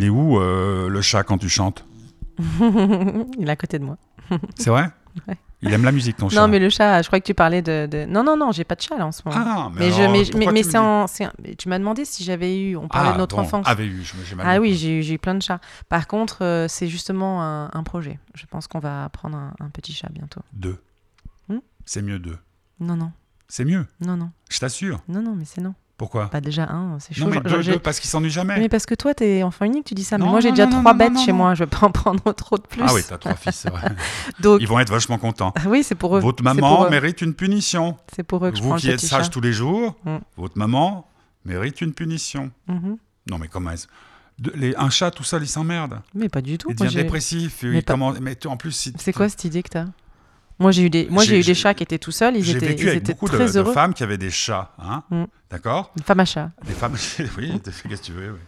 Il est où euh, le chat quand tu chantes [laughs] Il est à côté de moi. C'est vrai Ouais. Il aime la musique ton chat. Non, mais le chat, je crois que tu parlais de. de- Non, non, non, j'ai pas de chat là en ce moment. Ah, mais, mais je, alors, mais, mais, mais tu en- m'as demandé si j'avais eu. On parlait Ah, de notre bon, enfance. Avait eu, je j'ai mal Ah lu, oui, j'ai eu- j'ai eu plein de chats. Par contre, euh, c'est justement un, un projet. Je pense qu'on va prendre un, un petit chat bientôt. Deux. Hmm? C'est mieux deux. Non, non, C'est mieux, non, non, je t'assure. non, non, mais c'est non. Pourquoi Pas déjà un, c'est chaud. Non, mais deux, parce qu'il s'ennuie jamais. Mais parce que toi, t'es enfant unique, tu dis ça. Mais Non, moi, j'ai déjà non, trois bêtes chez moi. Je vais pas en prendre trop de plus. Ah oui, t'as trois fils, c'est vrai. [laughs] Donc, Ils vont être vachement contents. ah oui, c'est pour eux. Votre maman mérite une punition. C'est pour eux que je Vous qui êtes sage tous les jours, Mm. votre maman mérite une punition. Mhm. Non, mais comment est-ce les, Un chat tout seul, il s'emmerde. Mais pas du tout. Il devient dépressif. Mais il pas- commence- Mais en plus, si C'est quoi cette idée que t'as? Moi, j'ai eu des, moi, J'ai- eu des chats qui étaient tout seuls. Ils étaient, vécu ils avec étaient beaucoup de, très de heureux. femmes qui avaient des chats. Hein Mm. D'accord Une femme à chat. Des femmes, [laughs] oui, qu'est-ce que tu veux oui.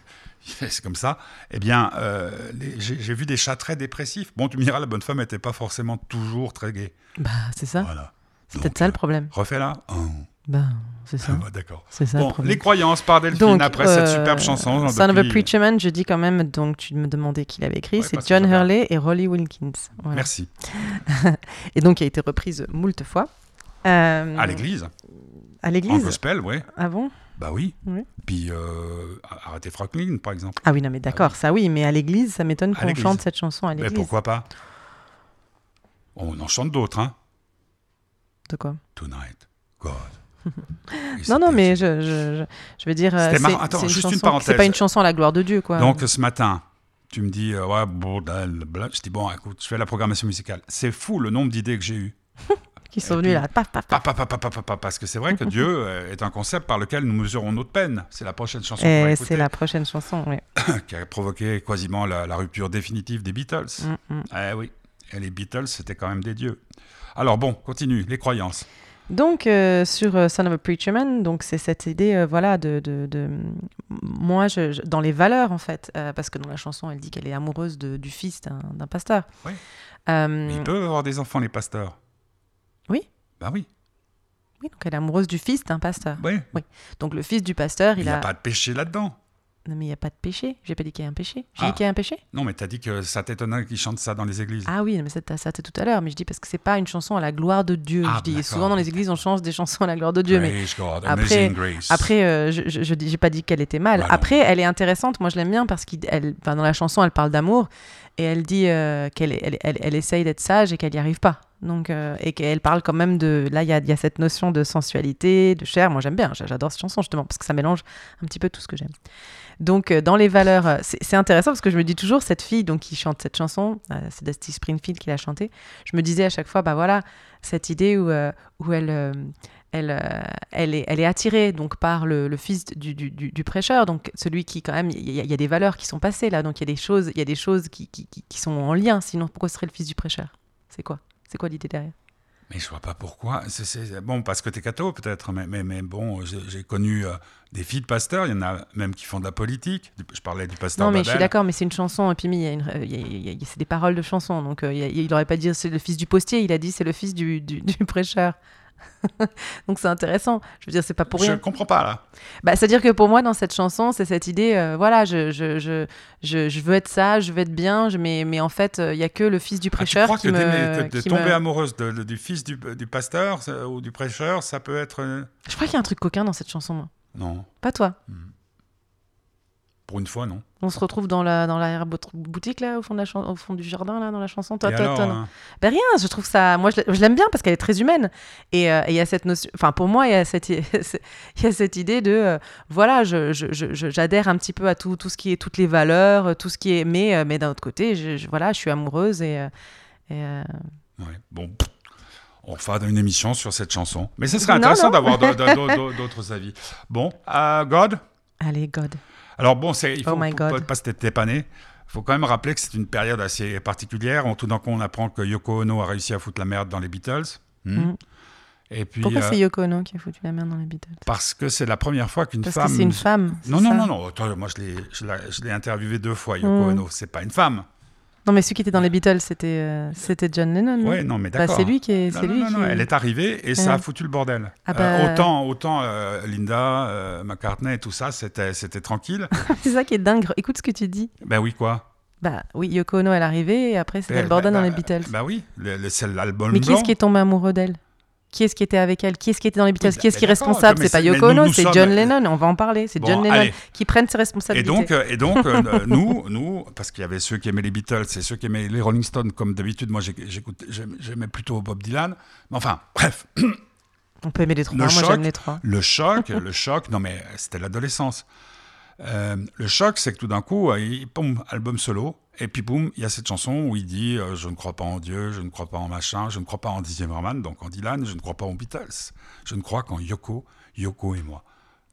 [laughs] C'est comme ça. Eh bien, euh, j'ai vu des chats très dépressifs. Bon, tu me diras, la bonne femme n'était pas forcément toujours très gaie. Bah, c'est ça. Voilà. C'est peut-être ça le problème. Refais-la. Oh. Ben, c'est ça. Ah, bah, D'accord. C'est ça Bon, les croyances par Delphine Donc, après cette euh, superbe chanson. Son of a Preacher Man, je dis quand même, donc tu me demandais qui l'avait écrit, Ouais, c'est John Hurley et Rolly Wilkins. Voilà. Merci. [laughs] Et donc, qui a été reprise moult fois. Euh, À l'église, À en l'église gospel, oui. Ah bon? Bah oui. Oui. Puis euh, arrêtez Franklin, par exemple. Ah oui, non, mais d'accord, ça oui, mais à l'église, ça m'étonne qu'on chante cette chanson à Mais l'église. pourquoi pas? On en chante d'autres, hein. De quoi? Tonight, God. Non, non, mais je, je, je, veux dire, euh, c'est une juste une chanson- parenthèse. C'est pas une chanson à la gloire de Dieu, quoi. Donc ce matin, tu me dis, euh, ouais, bordel, bla. je dis, bon, écoute, je fais la programmation musicale. C'est fou le nombre d'idées que j'ai eues. [laughs] qui sont puis- là. Paf, paf, Pa, paf. pa, pa, pa, pa, pa, Parce que c'est vrai que Dieu [laughs] euh, est un concept par lequel nous mesurons notre peine. C'est la prochaine chanson écouter, c'est la prochaine chanson. oui. [coughs] qui a provoqué quasiment la, la rupture définitive des Beatles. Mm, mm. Eh oui, et les Beatles, c'était quand même des dieux. Alors bon, continue, les croyances. Donc, euh, sur euh, Son of a Preacher Man, donc c'est cette idée, euh, voilà, de, de, de- moi, je, je- dans les valeurs en fait, parce que dans la chanson, elle dit qu'elle est amoureuse de- du fils d'un pasteur. Oui. Ils peuvent avoir des enfants, les pasteurs. Oui. Ben oui, oui, donc elle est amoureuse du fils d'un pasteur. oui. Donc le fils du pasteur, Il il n'y a a. pas de péché là-dedans. Non, mais il n'y a pas de péché. J'ai pas dit qu'il y a un péché. J'ai Ah. dit qu'il y a un péché. Non, mais t'as dit que ça t'étonnait qu'ils chantent ça dans les églises. Ah oui, mais ça, c'était tout à l'heure. Mais je dis parce que c'est pas une chanson à la gloire de Dieu. Ah, je dis souvent dans les églises, on chante des chansons à la gloire de Dieu. Mais God, après- grace. Après, euh, je, j'ai pas dit qu'elle était mal. Bah. Après, elle est intéressante. Moi, je l'aime bien parce qu'elle, dans la chanson, elle parle d'amour et elle dit euh, qu'elle elle, essaye d'être sage et qu'elle n'y arrive pas. Donc, euh, et qu'elle parle quand même de. Là, il y a, y a cette notion de sensualité, de chair. Moi, j'aime bien. J'a- J'adore cette chanson justement parce que ça mélange un petit peu tout ce que j'aime. Donc, euh, dans les valeurs, c'est intéressant parce que je me dis toujours, cette fille donc, qui chante cette chanson, c'est Dusty Springfield qui l'a chantée, je me disais à chaque fois, bah voilà, cette idée où, où elle, elle, euh, elle, est, elle est attirée donc, par le, le fils du, du, du- du prêcheur, donc celui qui, quand même, il y, a- il y a des valeurs qui sont passées là, donc il y a des choses, il y a des choses qui, qui, qui- qui sont en lien, sinon pourquoi ce serait le fils du prêcheur? C'est quoi? C'est quoi l'idée derrière? Mais je vois pas pourquoi. Bon, parce que t'es catho peut-être, mais, mais, mais bon, j'ai connu euh, des filles de pasteurs, il y en a même qui font de la politique. Je parlais du pasteur Non, mais je suis d'accord, mais c'est une chanson, et puis c'est des paroles de chansons, donc euh, il il n'aurait pas dit c'est le fils du postier, il a dit c'est le fils du, du, du prêcheur. [laughs] donc c'est intéressant. Je veux dire, c'est pas pour Je rien. comprends pas là. Bah, C'est-à-dire que pour moi, dans cette chanson, c'est cette idée, euh, voilà, je, je, je, je, je veux être sage, je veux être bien, je, mais, mais en fait, euh, il y a que le fils du Ah, tu prêcheur crois qui que me... de, de qui tomber me- amoureuse de- de- du fils du, du pasteur ça- ou du prêcheur, ça peut être. euh, Je crois qu'il y a un truc coquin dans cette chanson, moi. Non, Pas toi. Pour une fois, non. On se retrouve dans la dans l'arrière-boutique, là, au fond, de la au fond du jardin, là, dans la chanson. Toi, toi, alors, toi, hein, Ben rien, je trouve ça. Moi, je l'a- je l'aime bien parce qu'elle est très humaine. Et euh, et il y a cette notion. Enfin, pour moi, il y a cette, [laughs] il y a cette idée de. euh, voilà, je- je- je- je- j'adhère un petit peu à tout, tout ce qui est. toutes les valeurs, tout ce qui est. Mais, euh, mais d'un autre côté, je, voilà, je suis amoureuse et. et, ouais, bon. On fera une émission sur cette chanson. Mais ce serait intéressant d'avoir [laughs] d'autres avis. Bon, God? Allez, God. Alors bon, c'est, il faut Oh my faut God. pas, pas se dépanner. Il faut quand même rappeler que c'est une période assez particulière. On, tout d'un coup, on apprend que Yoko Ono a réussi à foutre la merde dans les Beatles. Hmm. Mhm. Et puis, Pourquoi euh, c'est Yoko Ono qui a foutu la merde dans les Beatles? parce que c'est la première fois qu'une Parce femme... que c'est une femme. Non, non, non, non. Attends, moi, je l'ai, je l'ai, je l'ai interviewé deux fois, Yoko Mhm. Ono. C'est pas une femme. Non, mais celui qui était dans les Beatles, c'était euh, c'était John Lennon. non Ouais, non, mais Bah, d'accord. c'est lui qui est. Non, non, lui non, qui... elle est arrivée et ça a foutu le bordel. Ah Euh, bah- autant autant euh, Linda, euh, McCartney et tout ça, c'était, c'était tranquille. [laughs] c'est ça qui est dingue. Écoute ce que tu dis. ben oui, quoi? Bah oui, Yoko Ono, elle est arrivée et après c'était Ben, le bordel dans les Beatles. Ben oui, c'est l'album mais qui est-ce qui est tombé amoureux d'elle? Qui est-ce qui était avec elle Qui est-ce qui était dans les Beatles Oui, Qui est-ce qui est responsable C'est pas Yoko Ono, c'est sommes- John Lennon. On va en parler. C'est Bon, John Lennon allez. qui prenne ses Et responsabilités. donc, euh, et donc euh, nous, nous, parce qu'il y avait ceux qui aimaient les Beatles et ceux qui aimaient les Rolling Stones, comme d'habitude, moi j'aimais plutôt Bob Dylan. Mais enfin, bref, On peut aimer les trois. Le Moi, j'aime les trois. le choc, [laughs] le choc, non mais c'était l'adolescence. Euh, le choc, c'est que tout d'un coup, euh, il, album solo, et puis boum, il y a cette chanson où il dit euh, Je ne crois pas en Dieu, je ne crois pas en machin, je ne crois pas en Didier Merman, donc en Dylan, je ne crois pas aux Beatles. Je ne crois qu'en Yoko, Yoko et moi.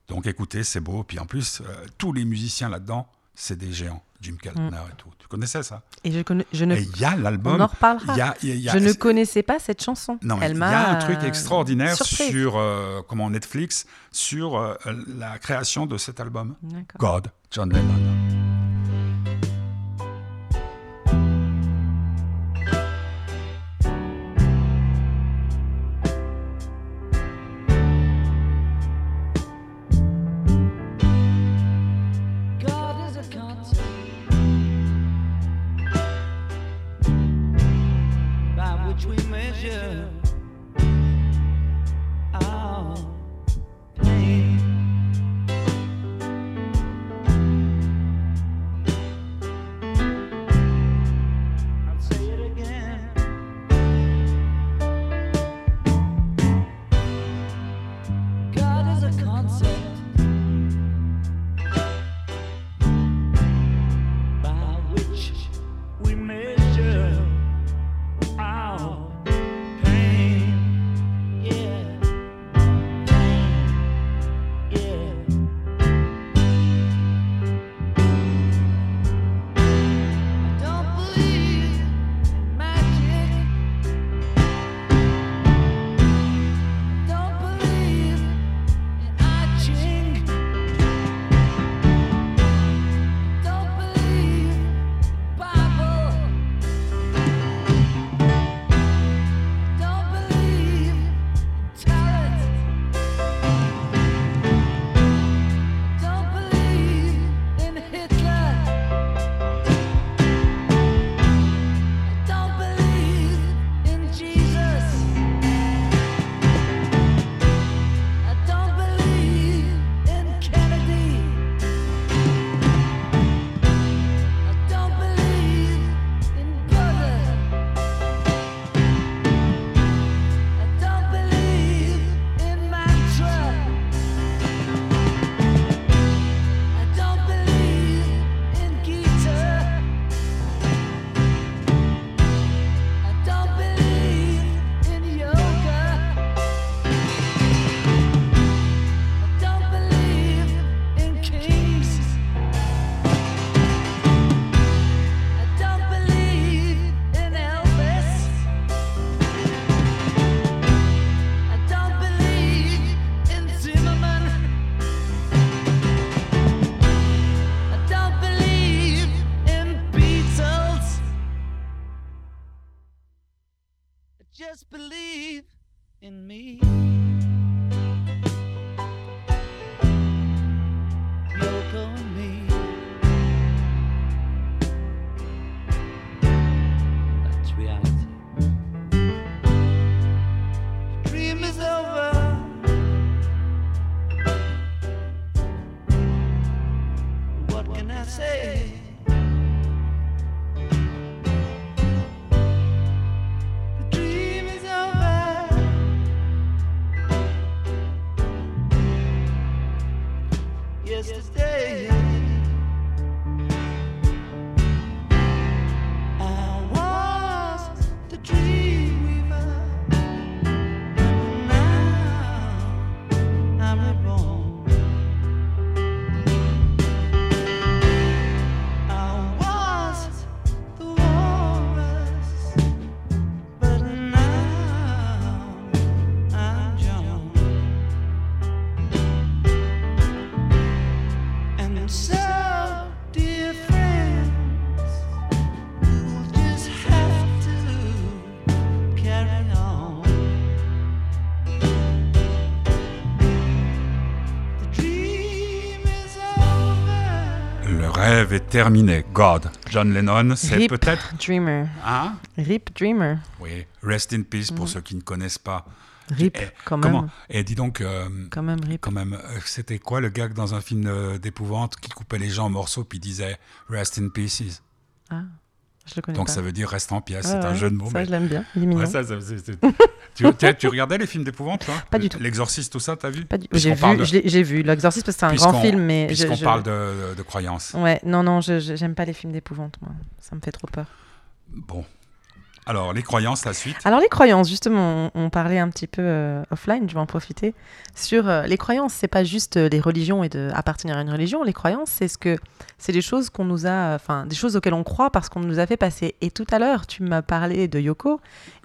Donc écoutez, c'est beau. Puis en plus, euh, tous les musiciens là-dedans, c'est des géants. Jim Keltner et tout. Tu connaissais ça? Et je, connais, je ne. Il y a l'album. On en reparlera. y a- y a- il y a- Je ne connaissais pas cette chanson. non, il y a un truc extraordinaire surprise. sur euh, comment Netflix sur la création de cet album. God, John Lennon. Rêve est terminé. God. John Lennon, c'est Rip peut-être. Dreamer. Hein? Rip Dreamer. Oui. Rest in peace pour ceux qui ne connaissent pas. Rip, Eh, quand même. Comment Et dis donc, euh, Quand même, Rip. quand même, euh, c'était quoi le gag dans un film euh, d'épouvante qui coupait les gens en morceaux puis disait Rest in pieces Ah, je le connais Donc pas. ça veut dire reste en. Ouais, c'est un jeu de mots. Ça, mais- je l'aime bien. Il est mignon. Ouais, ça, ça- c'est- c'est- tu, regardais les films d'épouvante, toi? Pas du tout. L'exorciste, tout ça, t'as vu? Pas du- J'ai vu, de- j'ai vu l'exorciste parce que c'est un grand film, mais Puisqu'on je- parle de, de croyances. Ouais, non, non, j'aime pas les films d'épouvante, moi. Ça me fait trop peur. Bon. Alors, les croyances, la suite. Alors les croyances, justement, on, parlait un petit peu euh, offline, je vais en profiter. Sur euh, les croyances, c'est pas juste euh, les religions et de appartenir à une religion. Les croyances, c'est ce que c'est des choses qu'on nous a, enfin des choses auxquelles on croit parce qu'on nous a fait passer. Et tout à l'heure, tu m'as parlé de Yoko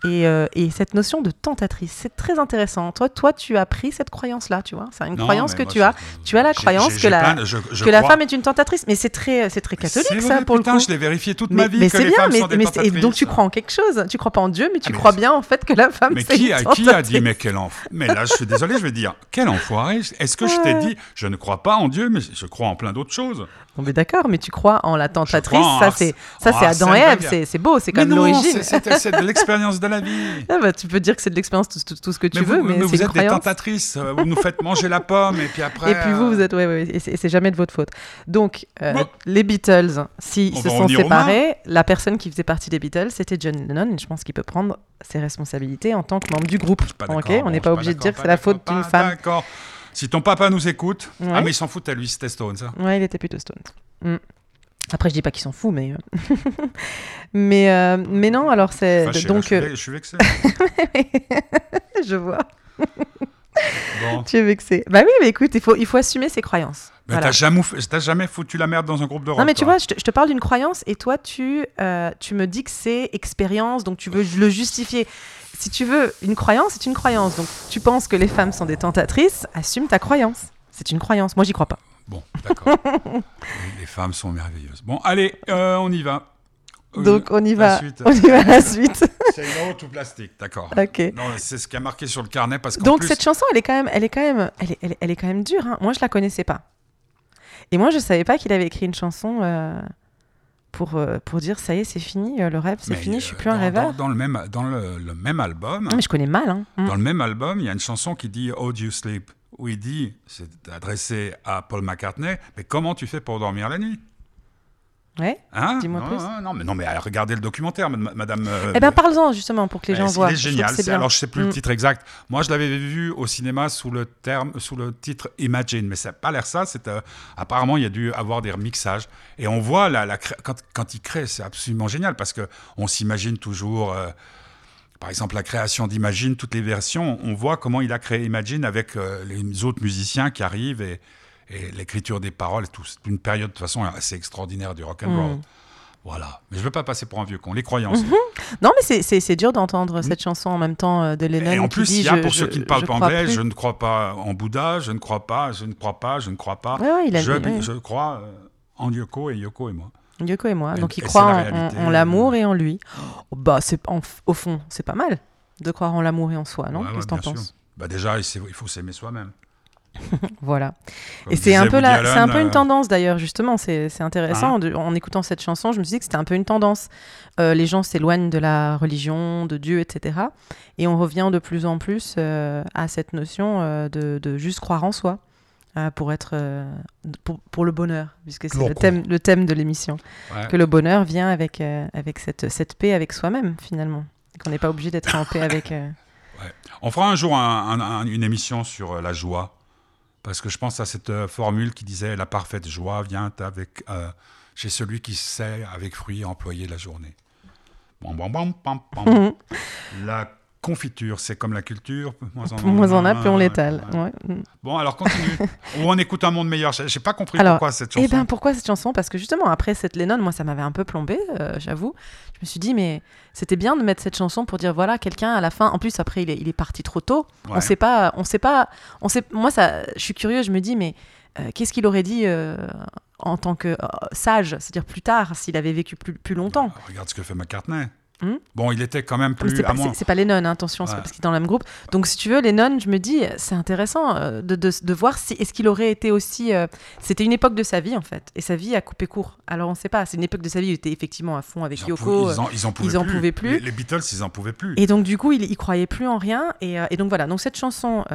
et, euh, et cette notion de tentatrice, c'est très intéressant. Toi, toi, tu as pris cette croyance-là, tu vois. C'est une Non, croyance que tu as. Tu as la croyance que la plein de- je- je que la femme est une tentatrice, mais c'est très, c'est très catholique C'est ça vrai, pour putain, le coup. je l'ai vérifié toute Mais, ma vie mais c'est bien, mais, et donc tu crois en quelque chose. Tu crois pas en Dieu, mais tu Ah, crois bien en fait que la femme Mais qui une a, qui a dit, tentatrice. mais quel enf... Mais là, je suis désolé, je vais dire, quel enfoiré. Est-ce que je t'ai dit, je ne crois pas en Dieu, mais je crois en plein d'autres choses? Bon, mais d'accord, mais tu crois en la tentatrice, en ça c'est ça c'est Adam et Ève, c'est c'est beau, c'est comme non, l'origine. c'est- de [laughs] l'expérience de la vie. Ah bah, tu peux dire que c'est de l'expérience tout, tout- tout ce que tu mais veux, vous, mais, mais c'est vous êtes des tentatrices. euh, Vous nous faites manger la pomme et puis [laughs] après. Et puis vous, vous euh, êtes, ouais, ouais, et c'est et c'est jamais de votre faute. Donc, euh, Bon. les Beatles, s'ils On se sont séparés, la personne qui faisait partie des Beatles, c'était John Lennon, et je pense qu'il peut prendre ses responsabilités en tant que membre du groupe. pas Ok, d'accord, on n'est pas obligé de dire que c'est la faute d'une femme. D'accord. Si ton papa nous écoute. Ouais. Ah, mais il s'en fout à lui, c'était Stone, ça. Ouais, il était plutôt stoned. Mm. Après, je dis pas qu'ils s'en foutent, mais euh, [laughs] mais euh, mais non. Alors c'est donc je, suis, euh, je suis vexé. [laughs] je vois. bon. Tu es vexé. Bah oui, mais écoute, il faut il faut assumer ses croyances. Mais Voilà. t'as jamais, t'as jamais foutu la merde dans un groupe de rock Non mais tu toi. vois, je te, je te parle d'une croyance et toi tu euh, tu me dis que c'est expérience, donc tu veux le justifier. Si tu veux une croyance, c'est une croyance. Donc tu penses que les femmes sont des tentatrices, assume ta croyance. C'est une croyance. Moi, j'y crois pas. Bon, d'accord. [laughs] Les femmes sont merveilleuses. Bon, allez, euh, on y va. Euh, Donc on y va. On y va à la [laughs] suite. C'est une ou plastique, d'accord. Ok. Non, c'est ce qui a marqué sur le carnet parce Donc plus, cette chanson, elle est quand même, elle est quand même, elle est, elle est, elle est quand même dure. hein. Moi, je la connaissais pas. Et moi, je savais pas qu'il avait écrit une chanson euh, pour euh, pour dire ça y est, c'est fini, euh, le rêve, c'est fini, je suis plus un rêveur. Dans, dans le même, dans le, le même album, mais je connais mal. Hein. Mm. dans le même album, il y a une chanson qui dit "Oh do you sleep", où il dit, c'est adressé à Paul McCartney, mais comment tu fais pour dormir la nuit? Ouais. Hein Dis-moi non, plus. Non, mais non, mais regardez le documentaire, ma- Madame. euh, Eh ben, parle-en justement pour que les Ouais, gens voient. Génial. c'est bien. Alors, je sais plus Mm. le titre exact. Moi, je l'avais vu au cinéma sous le terme, sous le titre Imagine, mais ça n'a pas l'air ça. C'est euh, apparemment il y a dû avoir des remixages et on voit la, la quand, quand il crée, c'est absolument génial parce que on s'imagine toujours. euh, par exemple, la création d'Imagine, toutes les versions, on voit comment il a créé Imagine avec les autres musiciens qui arrivent et, et l'écriture des paroles. C'est une période de toute façon assez extraordinaire du rock and roll. Mm. Voilà. Mais je veux pas passer pour un vieux con. Les croyances. Non, mais c'est- dur d'entendre cette chanson en même temps euh, de Lennon. Mm. Et en plus, il y a pour je- ceux qui ne parlent pas anglais, plus. je ne crois pas en Bouddha, je ne crois pas, je ne crois pas, je ne crois pas. Ouais, ouais, il a je, dit, ouais. je crois euh, en Yoko et Yoko et moi. Yoko et moi. Et- Donc il croit la en- réalité. en, en l'amour et en lui. Oh, bah, c'est au fond, c'est pas mal. de croire en l'amour et en soi, non? Qu'est-ce que t'en penses? Bah déjà, il faut s'aimer soi-même. [laughs] Voilà. Comme Et c'est un peu la, c'est un peu une tendance d'ailleurs justement. C'est c'est Hein intéressant de- en écoutant cette chanson. Je me suis dit que c'était un peu une tendance. Euh, les gens s'éloignent de la religion, de Dieu, etc. Et on revient de plus en plus euh, à cette notion euh, de, de juste croire en soi pour être pour, pour le bonheur, puisque c'est le thème le thème de l'émission. ouais. Que le bonheur vient avec avec cette cette paix avec soi-même finalement. Qu'on n'est pas obligé d'être en paix avec. On fera un jour un- un- un- une émission sur la joie, parce que je pense à cette euh, formule qui disait la parfaite joie vient avec euh, chez celui qui sait avec fruit employer la journée. Pam, pam. [laughs] la confiture, c'est comme la culture, moins on en Moins a, plus on l'étale. ouais. Ouais. Bon, alors continue. [laughs] Ou on écoute un monde meilleur. J'ai pas compris Alors, pourquoi cette chanson. Eh ben pourquoi cette chanson? Parce que justement après cette Lennon, moi ça m'avait un peu plombé, euh, j'avoue. Je me suis dit mais c'était bien de mettre cette chanson pour dire voilà quelqu'un à la fin. En plus après il est, il est parti trop tôt. Ouais. On sait pas, on sait pas, on sait. Moi ça, je suis curieux. Je me dis mais euh, qu'est-ce qu'il aurait dit euh, en tant que sage, c'est-à-dire plus tard s'il avait vécu plus, plus longtemps? Regarde ce que fait McCartney. Hmm bon, il était quand même Mais plus. c'est pas, moins- pas Lennon, hein, attention, c'est Ouais. parce qu'il est dans le même groupe. Donc, si tu veux, Lennon, je me dis, c'est intéressant euh, de, de, de voir si est-ce qu'il aurait été aussi. euh, C'était une époque de sa vie, en fait, et sa vie a coupé court. Alors, on sait pas, c'est une époque de sa vie où il était effectivement à fond avec Ils Yoko. ils euh, en- ils en pouvaient ils en plus. pouvaient plus. Les, les Beatles, ils en pouvaient plus. Et donc, du coup, il, il croyait plus en rien. Et, euh, et donc, voilà. Donc, cette chanson,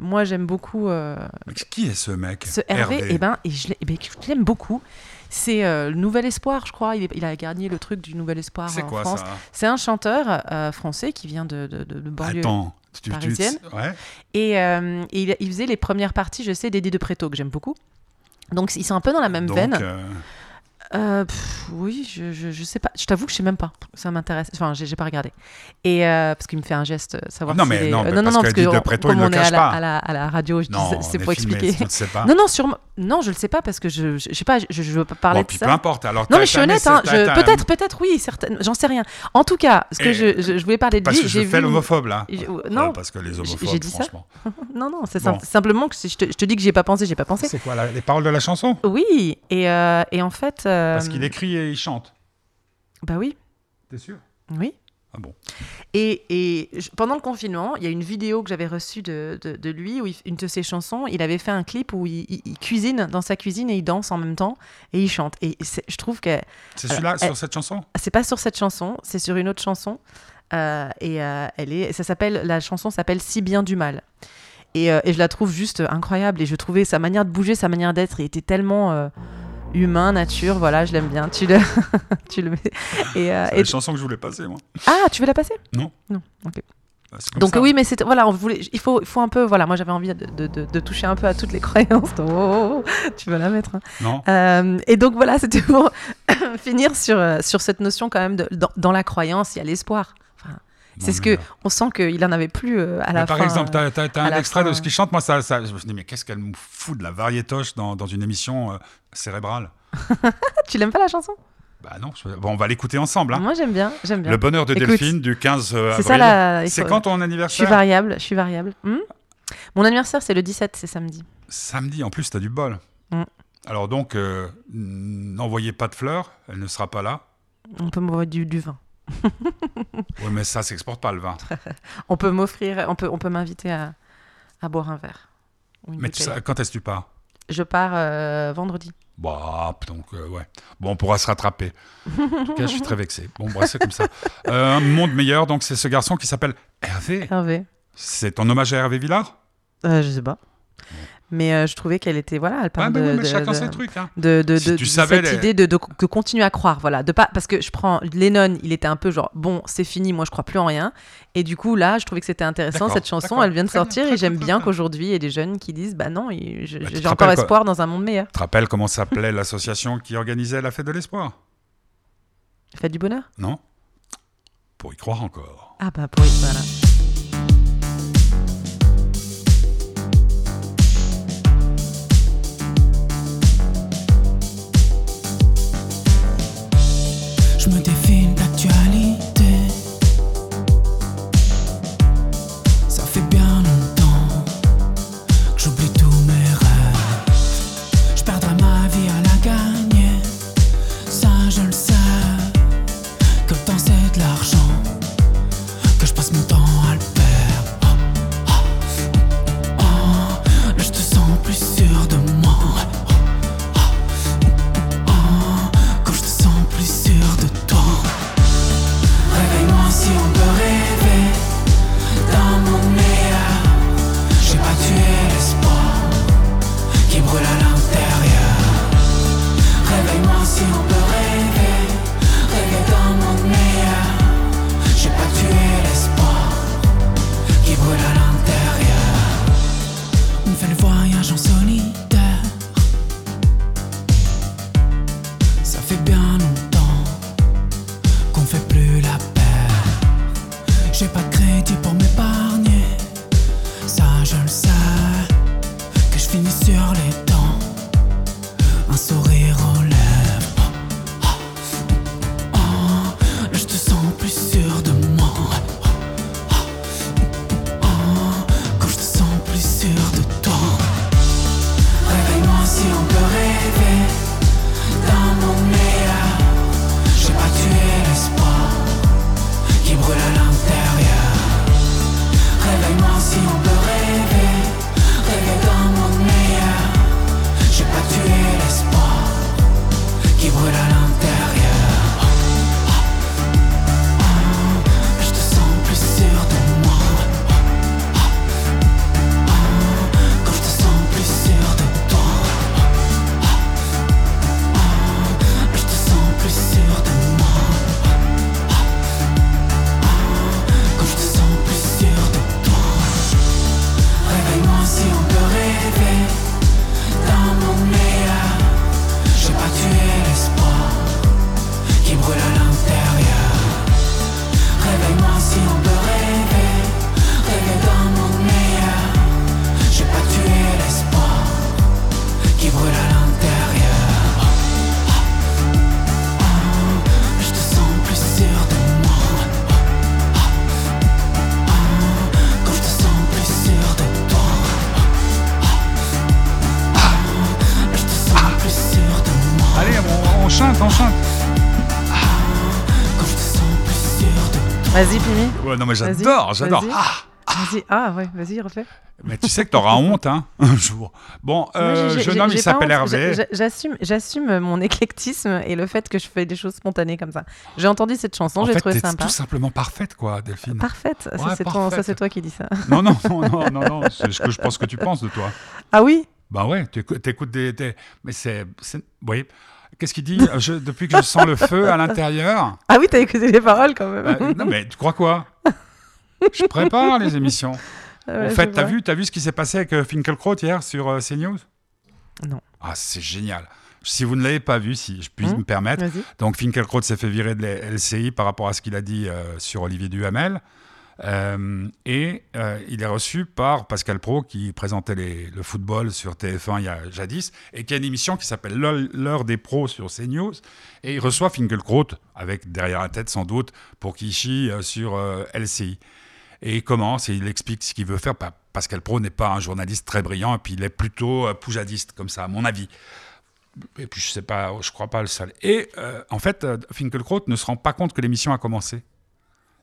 moi, j'aime beaucoup Mais qui est ce mec? ce Hervé. Et ben, et je eh ben, je l'aime beaucoup. C'est euh, le Nouvel Espoir, je crois. Il, est- il a gagné le truc du Nouvel Espoir en quoi France. C'est un chanteur euh, français qui vient de, de, de, de banlieue. Attends, parisienne. ouais. Et, euh, et il, il faisait les premières parties, je sais, d'Eddie de Preto, que j'aime beaucoup. Donc ils sont un peu dans la même Donc, veine. Euh, pff, oui, je, je, je sais pas. Je t'avoue que je sais même pas. Ça m'intéresse. Enfin, j'ai j'ai pas regardé. Et euh, parce qu'il me fait un geste, euh, savoir Non, s'il mais non, mais non, parce non, que parce que de on- Preto, comme il le on est à cache la, pas. à la, à la radio, je dis non, c'est on est pour filmé, expliquer. Tu ne sais pas. Non, non, sûrement. Non, je le sais pas parce que je, je, je sais pas. Je, je veux pas parler bon, de puis ça. peu importe. Alors, Non, mais je suis honnête. hein, Peut-être, peut-être, oui, certaines. J'en sais rien. En tout cas, ce que je, voulais parler de Parce lui, que j'ai fais vu. l'homophobe là. Non, parce que les homophobes, j'ai dit ça. [laughs] Non, non, c'est simplement que si je te, dis que j'ai pas pensé, j'ai pas pensé. C'est quoi les paroles de la chanson? Oui, et en fait. Euh, Parce qu'il écrit et il chante. Bah oui, T'es sûr? Oui. Ah bon Et, et pendant le confinement, il y a une vidéo que j'avais reçue de, de, de lui, où il- une de ses chansons, il avait fait un clip où il, il- il cuisine dans sa cuisine et il danse en même temps et il chante. Et je trouve que C'est celui-là Euh, sur cette chanson? C'est pas sur cette chanson, c'est sur une autre chanson. Euh, et euh, elle est, ça s'appelle, la chanson s'appelle Si bien du mal. Et, euh, et je la trouve juste incroyable. Et je trouvais sa manière de bouger, sa manière d'être, il était tellement euh, humain, nature. Voilà, je l'aime bien. Tu le, [laughs] tu le mets. Et, euh, C'est et- la chanson que je voulais passer, moi. Ah, tu veux la passer? Non. Non. Ok. Bah, Donc ça. oui, mais c'est voilà, on voulait, il faut, il faut un peu, voilà, moi j'avais envie de, de- de- de toucher un peu à toutes les [laughs] croyances. Oh, oh, oh, tu vas la mettre. hein. Non Euh, et donc voilà, [laughs] c'était pour [coughs] finir sur euh, sur cette notion quand même de dans, dans la croyance, il y a l'espoir. C'est ce que on sent qu'il en avait plus euh, à Mais la par fin. exemple, euh. t'as as, un extrait de ce qu'il chante. Moi, ça, ça, je me dit, mais qu'est-ce qu'elle me fout de la variétoche dans, dans une émission euh, cérébrale [laughs] tu l'aimes pas la chanson? Bah non, je- bon, on va l'écouter ensemble. hein. Moi j'aime bien, j'aime bien. Le bonheur de Écoute, Delphine du 15 euh, C'est avril. ça la. C'est faut- quand ton Je suis anniversaire variable, je suis variable. Hmm? Mon anniversaire c'est le 17, c'est samedi. Samedi, en plus, t'as du bol. Mm. Alors donc, euh, n'envoyez pas de fleurs, elle ne sera pas là. On peut m'offrir du, du vin. [laughs] Oui, mais ça s'exporte pas le vin. [laughs] On peut m'offrir, on peut, on peut m'inviter à, à boire un verre. Mais tu bouteille. sais, quand est-ce que tu pars? Je pars euh, vendredi. Bah, donc, euh, ouais. Bon, on pourra se rattraper. En tout cas, je suis très vexé. Bon, bah, c'est comme ça. [laughs] Euh, un monde meilleur, donc, c'est ce garçon qui s'appelle Hervé. Hervé. C'est en hommage à Hervé Villard? Je sais pas. Mais euh, je trouvais qu'elle était voilà, elle parle bah de, oui, de- chacun de- ses trucs. Hein. de, de, Si de- tu de savais cette les- idée de, de, de continuer à croire, voilà, de pas parce que je prends Lennon, il était un peu genre bon, c'est fini, moi je crois plus en rien, et du coup là, je trouvais que c'était intéressant cette chanson, elle vient de Très bien, sortir très et j'aime bien, qu'aujourd'hui il y ait des jeunes qui disent bah non, Bah, j'ai encore rappelles quoi espoir dans un monde meilleur. Tu te rappelles comment s'appelait l'association qui organisait la fête de l'espoir? Faites du bonheur? Non Pour y croire encore. Ah bah oui, voilà. J'ai pas Ouais, non, mais j'adore, j'adore. vas-y. Ah, Vas-y. Ah ouais, vas-y, refais. mais tu sais que t'auras honte, hein, [laughs] un jour. Bon, euh, jeune homme, il s'appelle. Hervé. J'a- j'a- J'assume, j'assume mon éclectisme et le fait que je fais des choses spontanées comme ça. J'ai entendu cette chanson, j'ai trouvé sympa. tout simplement parfaite, quoi, Delphine. Parfaite. Ça, Ouais, ça, c'est toi qui dis ça. Non, non, non, non, non, non, c'est ce que je pense que tu penses de toi. Ah oui? Bah ouais, tu écoutes, t'écoutes des, des- Mais c'est... c'est- Oui. Qu'est-ce qu'il dit Je- Depuis que je sens le feu à l'intérieur... [laughs] Ah oui, t'as écouté les paroles quand même. Bah, non, mais tu crois quoi Je prépare les émissions. [laughs] Ah ouais, en fait, t'as vu, vu ce qui s'est passé avec euh, Finkelkraut hier sur euh, CNews? Non. Ah, c'est génial. Si vous ne l'avez pas vu, si je puis Hum, me permettre, donc Finkelkraut s'est fait virer de la LCI par rapport à ce qu'il a dit euh, sur Olivier Duhamel. Euh, et euh, il est reçu par Pascal Pro qui présentait le football sur TF1 il y a jadis et qui a une émission qui s'appelle L'heure des pros sur CNews. Et il reçoit Finkelkraut avec derrière la tête sans doute pour chie euh, sur euh, LCI et il commence et il explique ce qu'il veut faire. Pa- Pascal Pro n'est pas un journaliste très brillant et puis il est plutôt poujadiste comme ça à mon avis. Et puis je sais pas je crois pas le seul. Et en fait Finkelkraut ne se rend pas compte que l'émission a commencé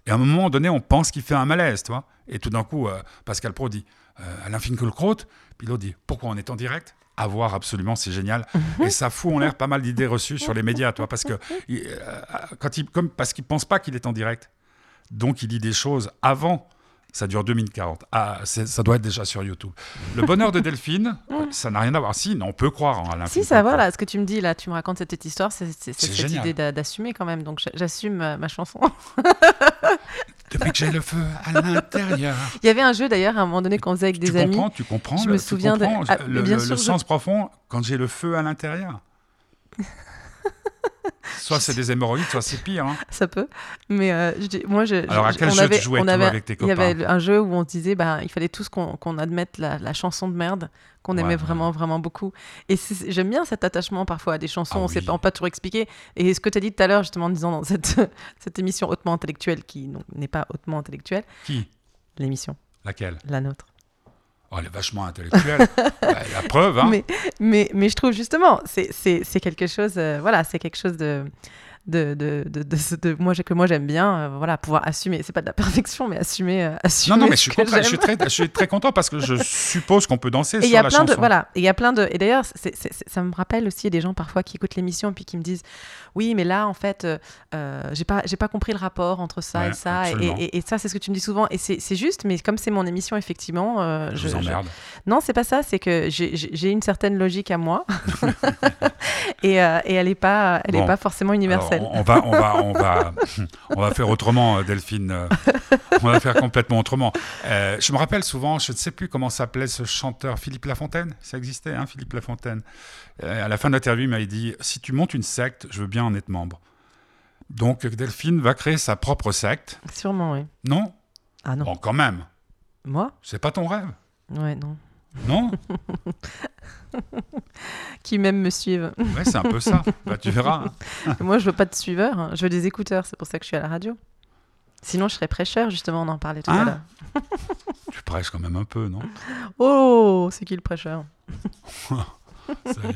et à un moment donné, on pense qu'il fait un malaise, tu vois. Et tout d'un coup, euh, Pascal Pro dit euh, Alain Finkielkraut. Puis l'autre dit Pourquoi on est en direct? À voir, absolument, c'est génial. et ça fout en l'air pas mal d'idées reçues sur les médias, toi, parce que euh, quand il, comme, parce qu'il pense pas qu'il est en direct. Donc il dit des choses avant. Ça dure 2 minutes 40. Ah, ça doit être déjà sur YouTube. Le bonheur de Delphine, [laughs] ça n'a rien à voir. Si, on peut croire en Alain Si, ça Finkielkraut. va, là, ce que tu me dis, là, tu me racontes cette histoire, c'est cette idée d'a- d'assumer quand même. Donc, j'a- j'assume euh, ma chanson. [laughs] Depuis que j'ai le feu à l'intérieur. Il y avait un jeu d'ailleurs à un moment donné qu'on faisait avec tu des amis. comprends, tu comprends. Je le- me tu souviens de- Ah, le, bien le- sûr, le je- sens profond quand j'ai le feu à l'intérieur. [laughs] soit c'est des hémorroïdes, soit c'est pire. hein. Ça peut. Mais euh, je dis- moi, je, Alors, à quel on jeu avait, tu jouais, on toi, avait- avec tes Il y avait copains un jeu où on se disait, bah, il fallait tous qu'on qu'on admette la, la chanson de merde qu'on Ouais, aimait ouais. vraiment, vraiment beaucoup. Et j'aime bien cet attachement parfois à des chansons, Ah on ne sait pas, pas toujours expliquer. Et ce que tu as dit tout à l'heure, justement, en disant dans cette, [laughs] cette émission hautement intellectuelle, qui n'est pas hautement intellectuelle, Qui? L'émission, Laquelle? La nôtre. Oh, elle est vachement intellectuelle. [laughs] Bah, la preuve, hein. Mais, mais, mais je trouve justement, c'est- quelque chose, euh, voilà, c'est quelque chose de. De, de, de, de- moi, que moi j'aime bien, euh, voilà, pouvoir assumer. C'est pas de la perfection, mais assumer. euh, [laughs] assumer Non, non, mais je suis, content, je, suis très, je suis très content parce que je suppose qu'on peut danser Et sur il y a la plein chanson. de voilà, il y a plein de et d'ailleurs ça me rappelle aussi des gens parfois qui écoutent l'émission et puis qui me disent oui mais là en fait euh, euh, j'ai pas j'ai pas compris le rapport entre ça Ouais, et ça et, absolument. et- et ça c'est ce que tu me dis souvent et c'est juste mais comme c'est mon émission effectivement euh, Je vous emmerde. non c'est pas ça c'est que j'ai- une certaine logique à moi [laughs] [laughs] et, euh, et elle est pas elle est pas forcément Alors, on, on va, on va, on va, [laughs] on va faire autrement, euh, Delphine. euh, On va faire complètement autrement. Euh, je me rappelle souvent, je ne sais plus comment s'appelait ce chanteur, Philippe Lafontaine. Ça existait, hein, Philippe Lafontaine. Euh, à la fin de l'interview, il m'avait dit si tu montes une secte, je veux bien en être membre. Donc Delphine va créer sa propre secte. sûrement oui Non? Ah non. Bon, quand même. Moi? C'est pas ton rêve, Ouais, non. Non [laughs] Qui même me suivent. Ouais, c'est un peu ça. Bah, tu verras. [laughs] Moi, je veux pas de suiveurs, hein. je veux des écouteurs, c'est pour ça que je suis à la radio. Sinon, je serais prêcheur, justement, on en parlait tout Hein à l'heure. [laughs] Tu prêches quand même un peu, non? Oh, c'est qui le prêcheur? Ça y est.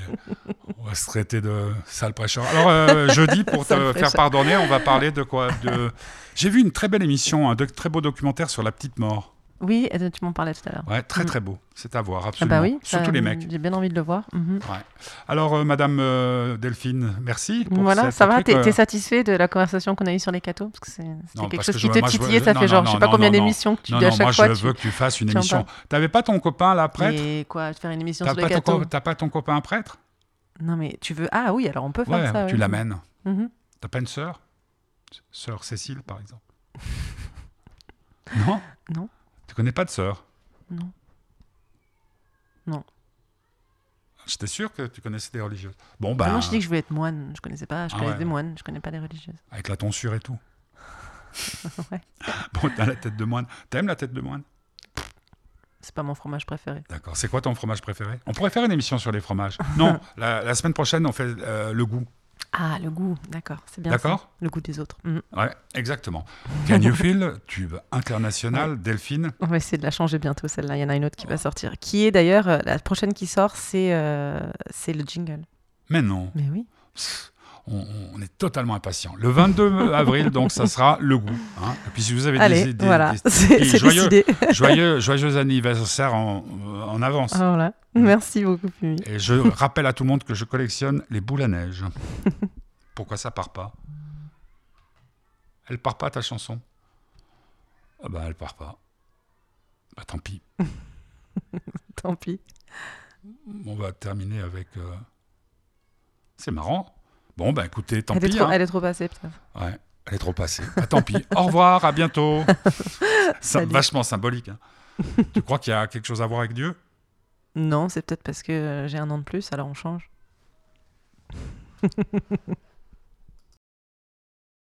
On va se traiter de sale prêcheur. Alors, euh, jeudi, pour te faire pardonner, on va parler de quoi? De... J'ai vu une très belle émission, un de- très beau documentaire sur la petite mort. Oui, tu m'en parlais tout à l'heure. Ouais, très Mm. très beau. C'est à voir, Ah absolument. bah oui, Surtout ça, les mecs. J'ai bien envie de le voir. Mhm. Ouais. Alors, euh, Madame euh, Delphine, merci. Pour Voilà, ça va, t'es euh, satisfait de la conversation qu'on a eue sur les cathos? Parce que c'est- Non, quelque chose que qui je- te moi, je veux- titillait, ça non, fait non, genre, je sais non, pas non, combien non, non. d'émissions que tu Non, dis à non, chaque moi, fois. je tu- veux que tu fasses une tu émission. parles. T'avais pas ton copain, là, prêtre? Et quoi, faire une émission sur les cathos? t'as pas ton copain prêtre? Non, mais tu veux. Ah oui, alors on peut faire ça. tu l'amènes. Mhm. T'as pas une sœur? Sœur Cécile, par exemple [laughs] Non? Non. Tu connais pas de sœur Non. Non. J'étais sûr que tu connaissais des religieuses. Bon, bah, Ah non, je dis que je voulais être moine? Je connaissais pas. Je Ah connais ouais. des moines. Je connais pas des religieuses. avec la tonsure et tout. [laughs] Ouais. [laughs] Bon, t'as la tête de moine. T'aimes la tête de moine? C'est pas mon fromage préféré. D'accord. C'est quoi ton fromage préféré? On pourrait faire une émission sur les fromages. Non, [laughs] la, la semaine prochaine, on fait euh, le goût. Ah, le goût. D'accord. C'est bien. D'accord Le goût des autres. Mhm. Ouais, exactement. Can you feel Tube international, Delphine. On va essayer de la changer bientôt, celle-là. Il y en a une autre qui va sortir. Qui est d'ailleurs, euh, la prochaine qui sort, c'est euh, c'est le jingle. Mais non, Mais oui. On, on est totalement impatient. Le 22 [laughs] avril, donc, ça sera le goût. hein. Et puis, si vous avez Allez, des, des- voilà. des- [laughs] joyeux, décidé. [laughs] joyeux, joyeux anniversaire en, en avance. Ah, voilà. Merci beaucoup, Pumi. Et je rappelle à tout le monde que je collectionne les boules à neige. Pourquoi ça part pas? Elle part pas ta chanson? Ah bah elle part pas. Bah tant pis. Tant pis. On va terminer avec. euh, C'est marrant. Bon bah écoutez, tant Elle est, pis. trop, hein. elle est trop passée, peut-être. Ouais, elle est trop passée. Bah, tant pis. Au revoir, à bientôt. [laughs] C'est vachement symbolique. hein. tu crois qu'il y a quelque chose à voir avec Dieu? Non, c'est peut-être parce que euh, j'ai un an de plus, alors on change. [laughs]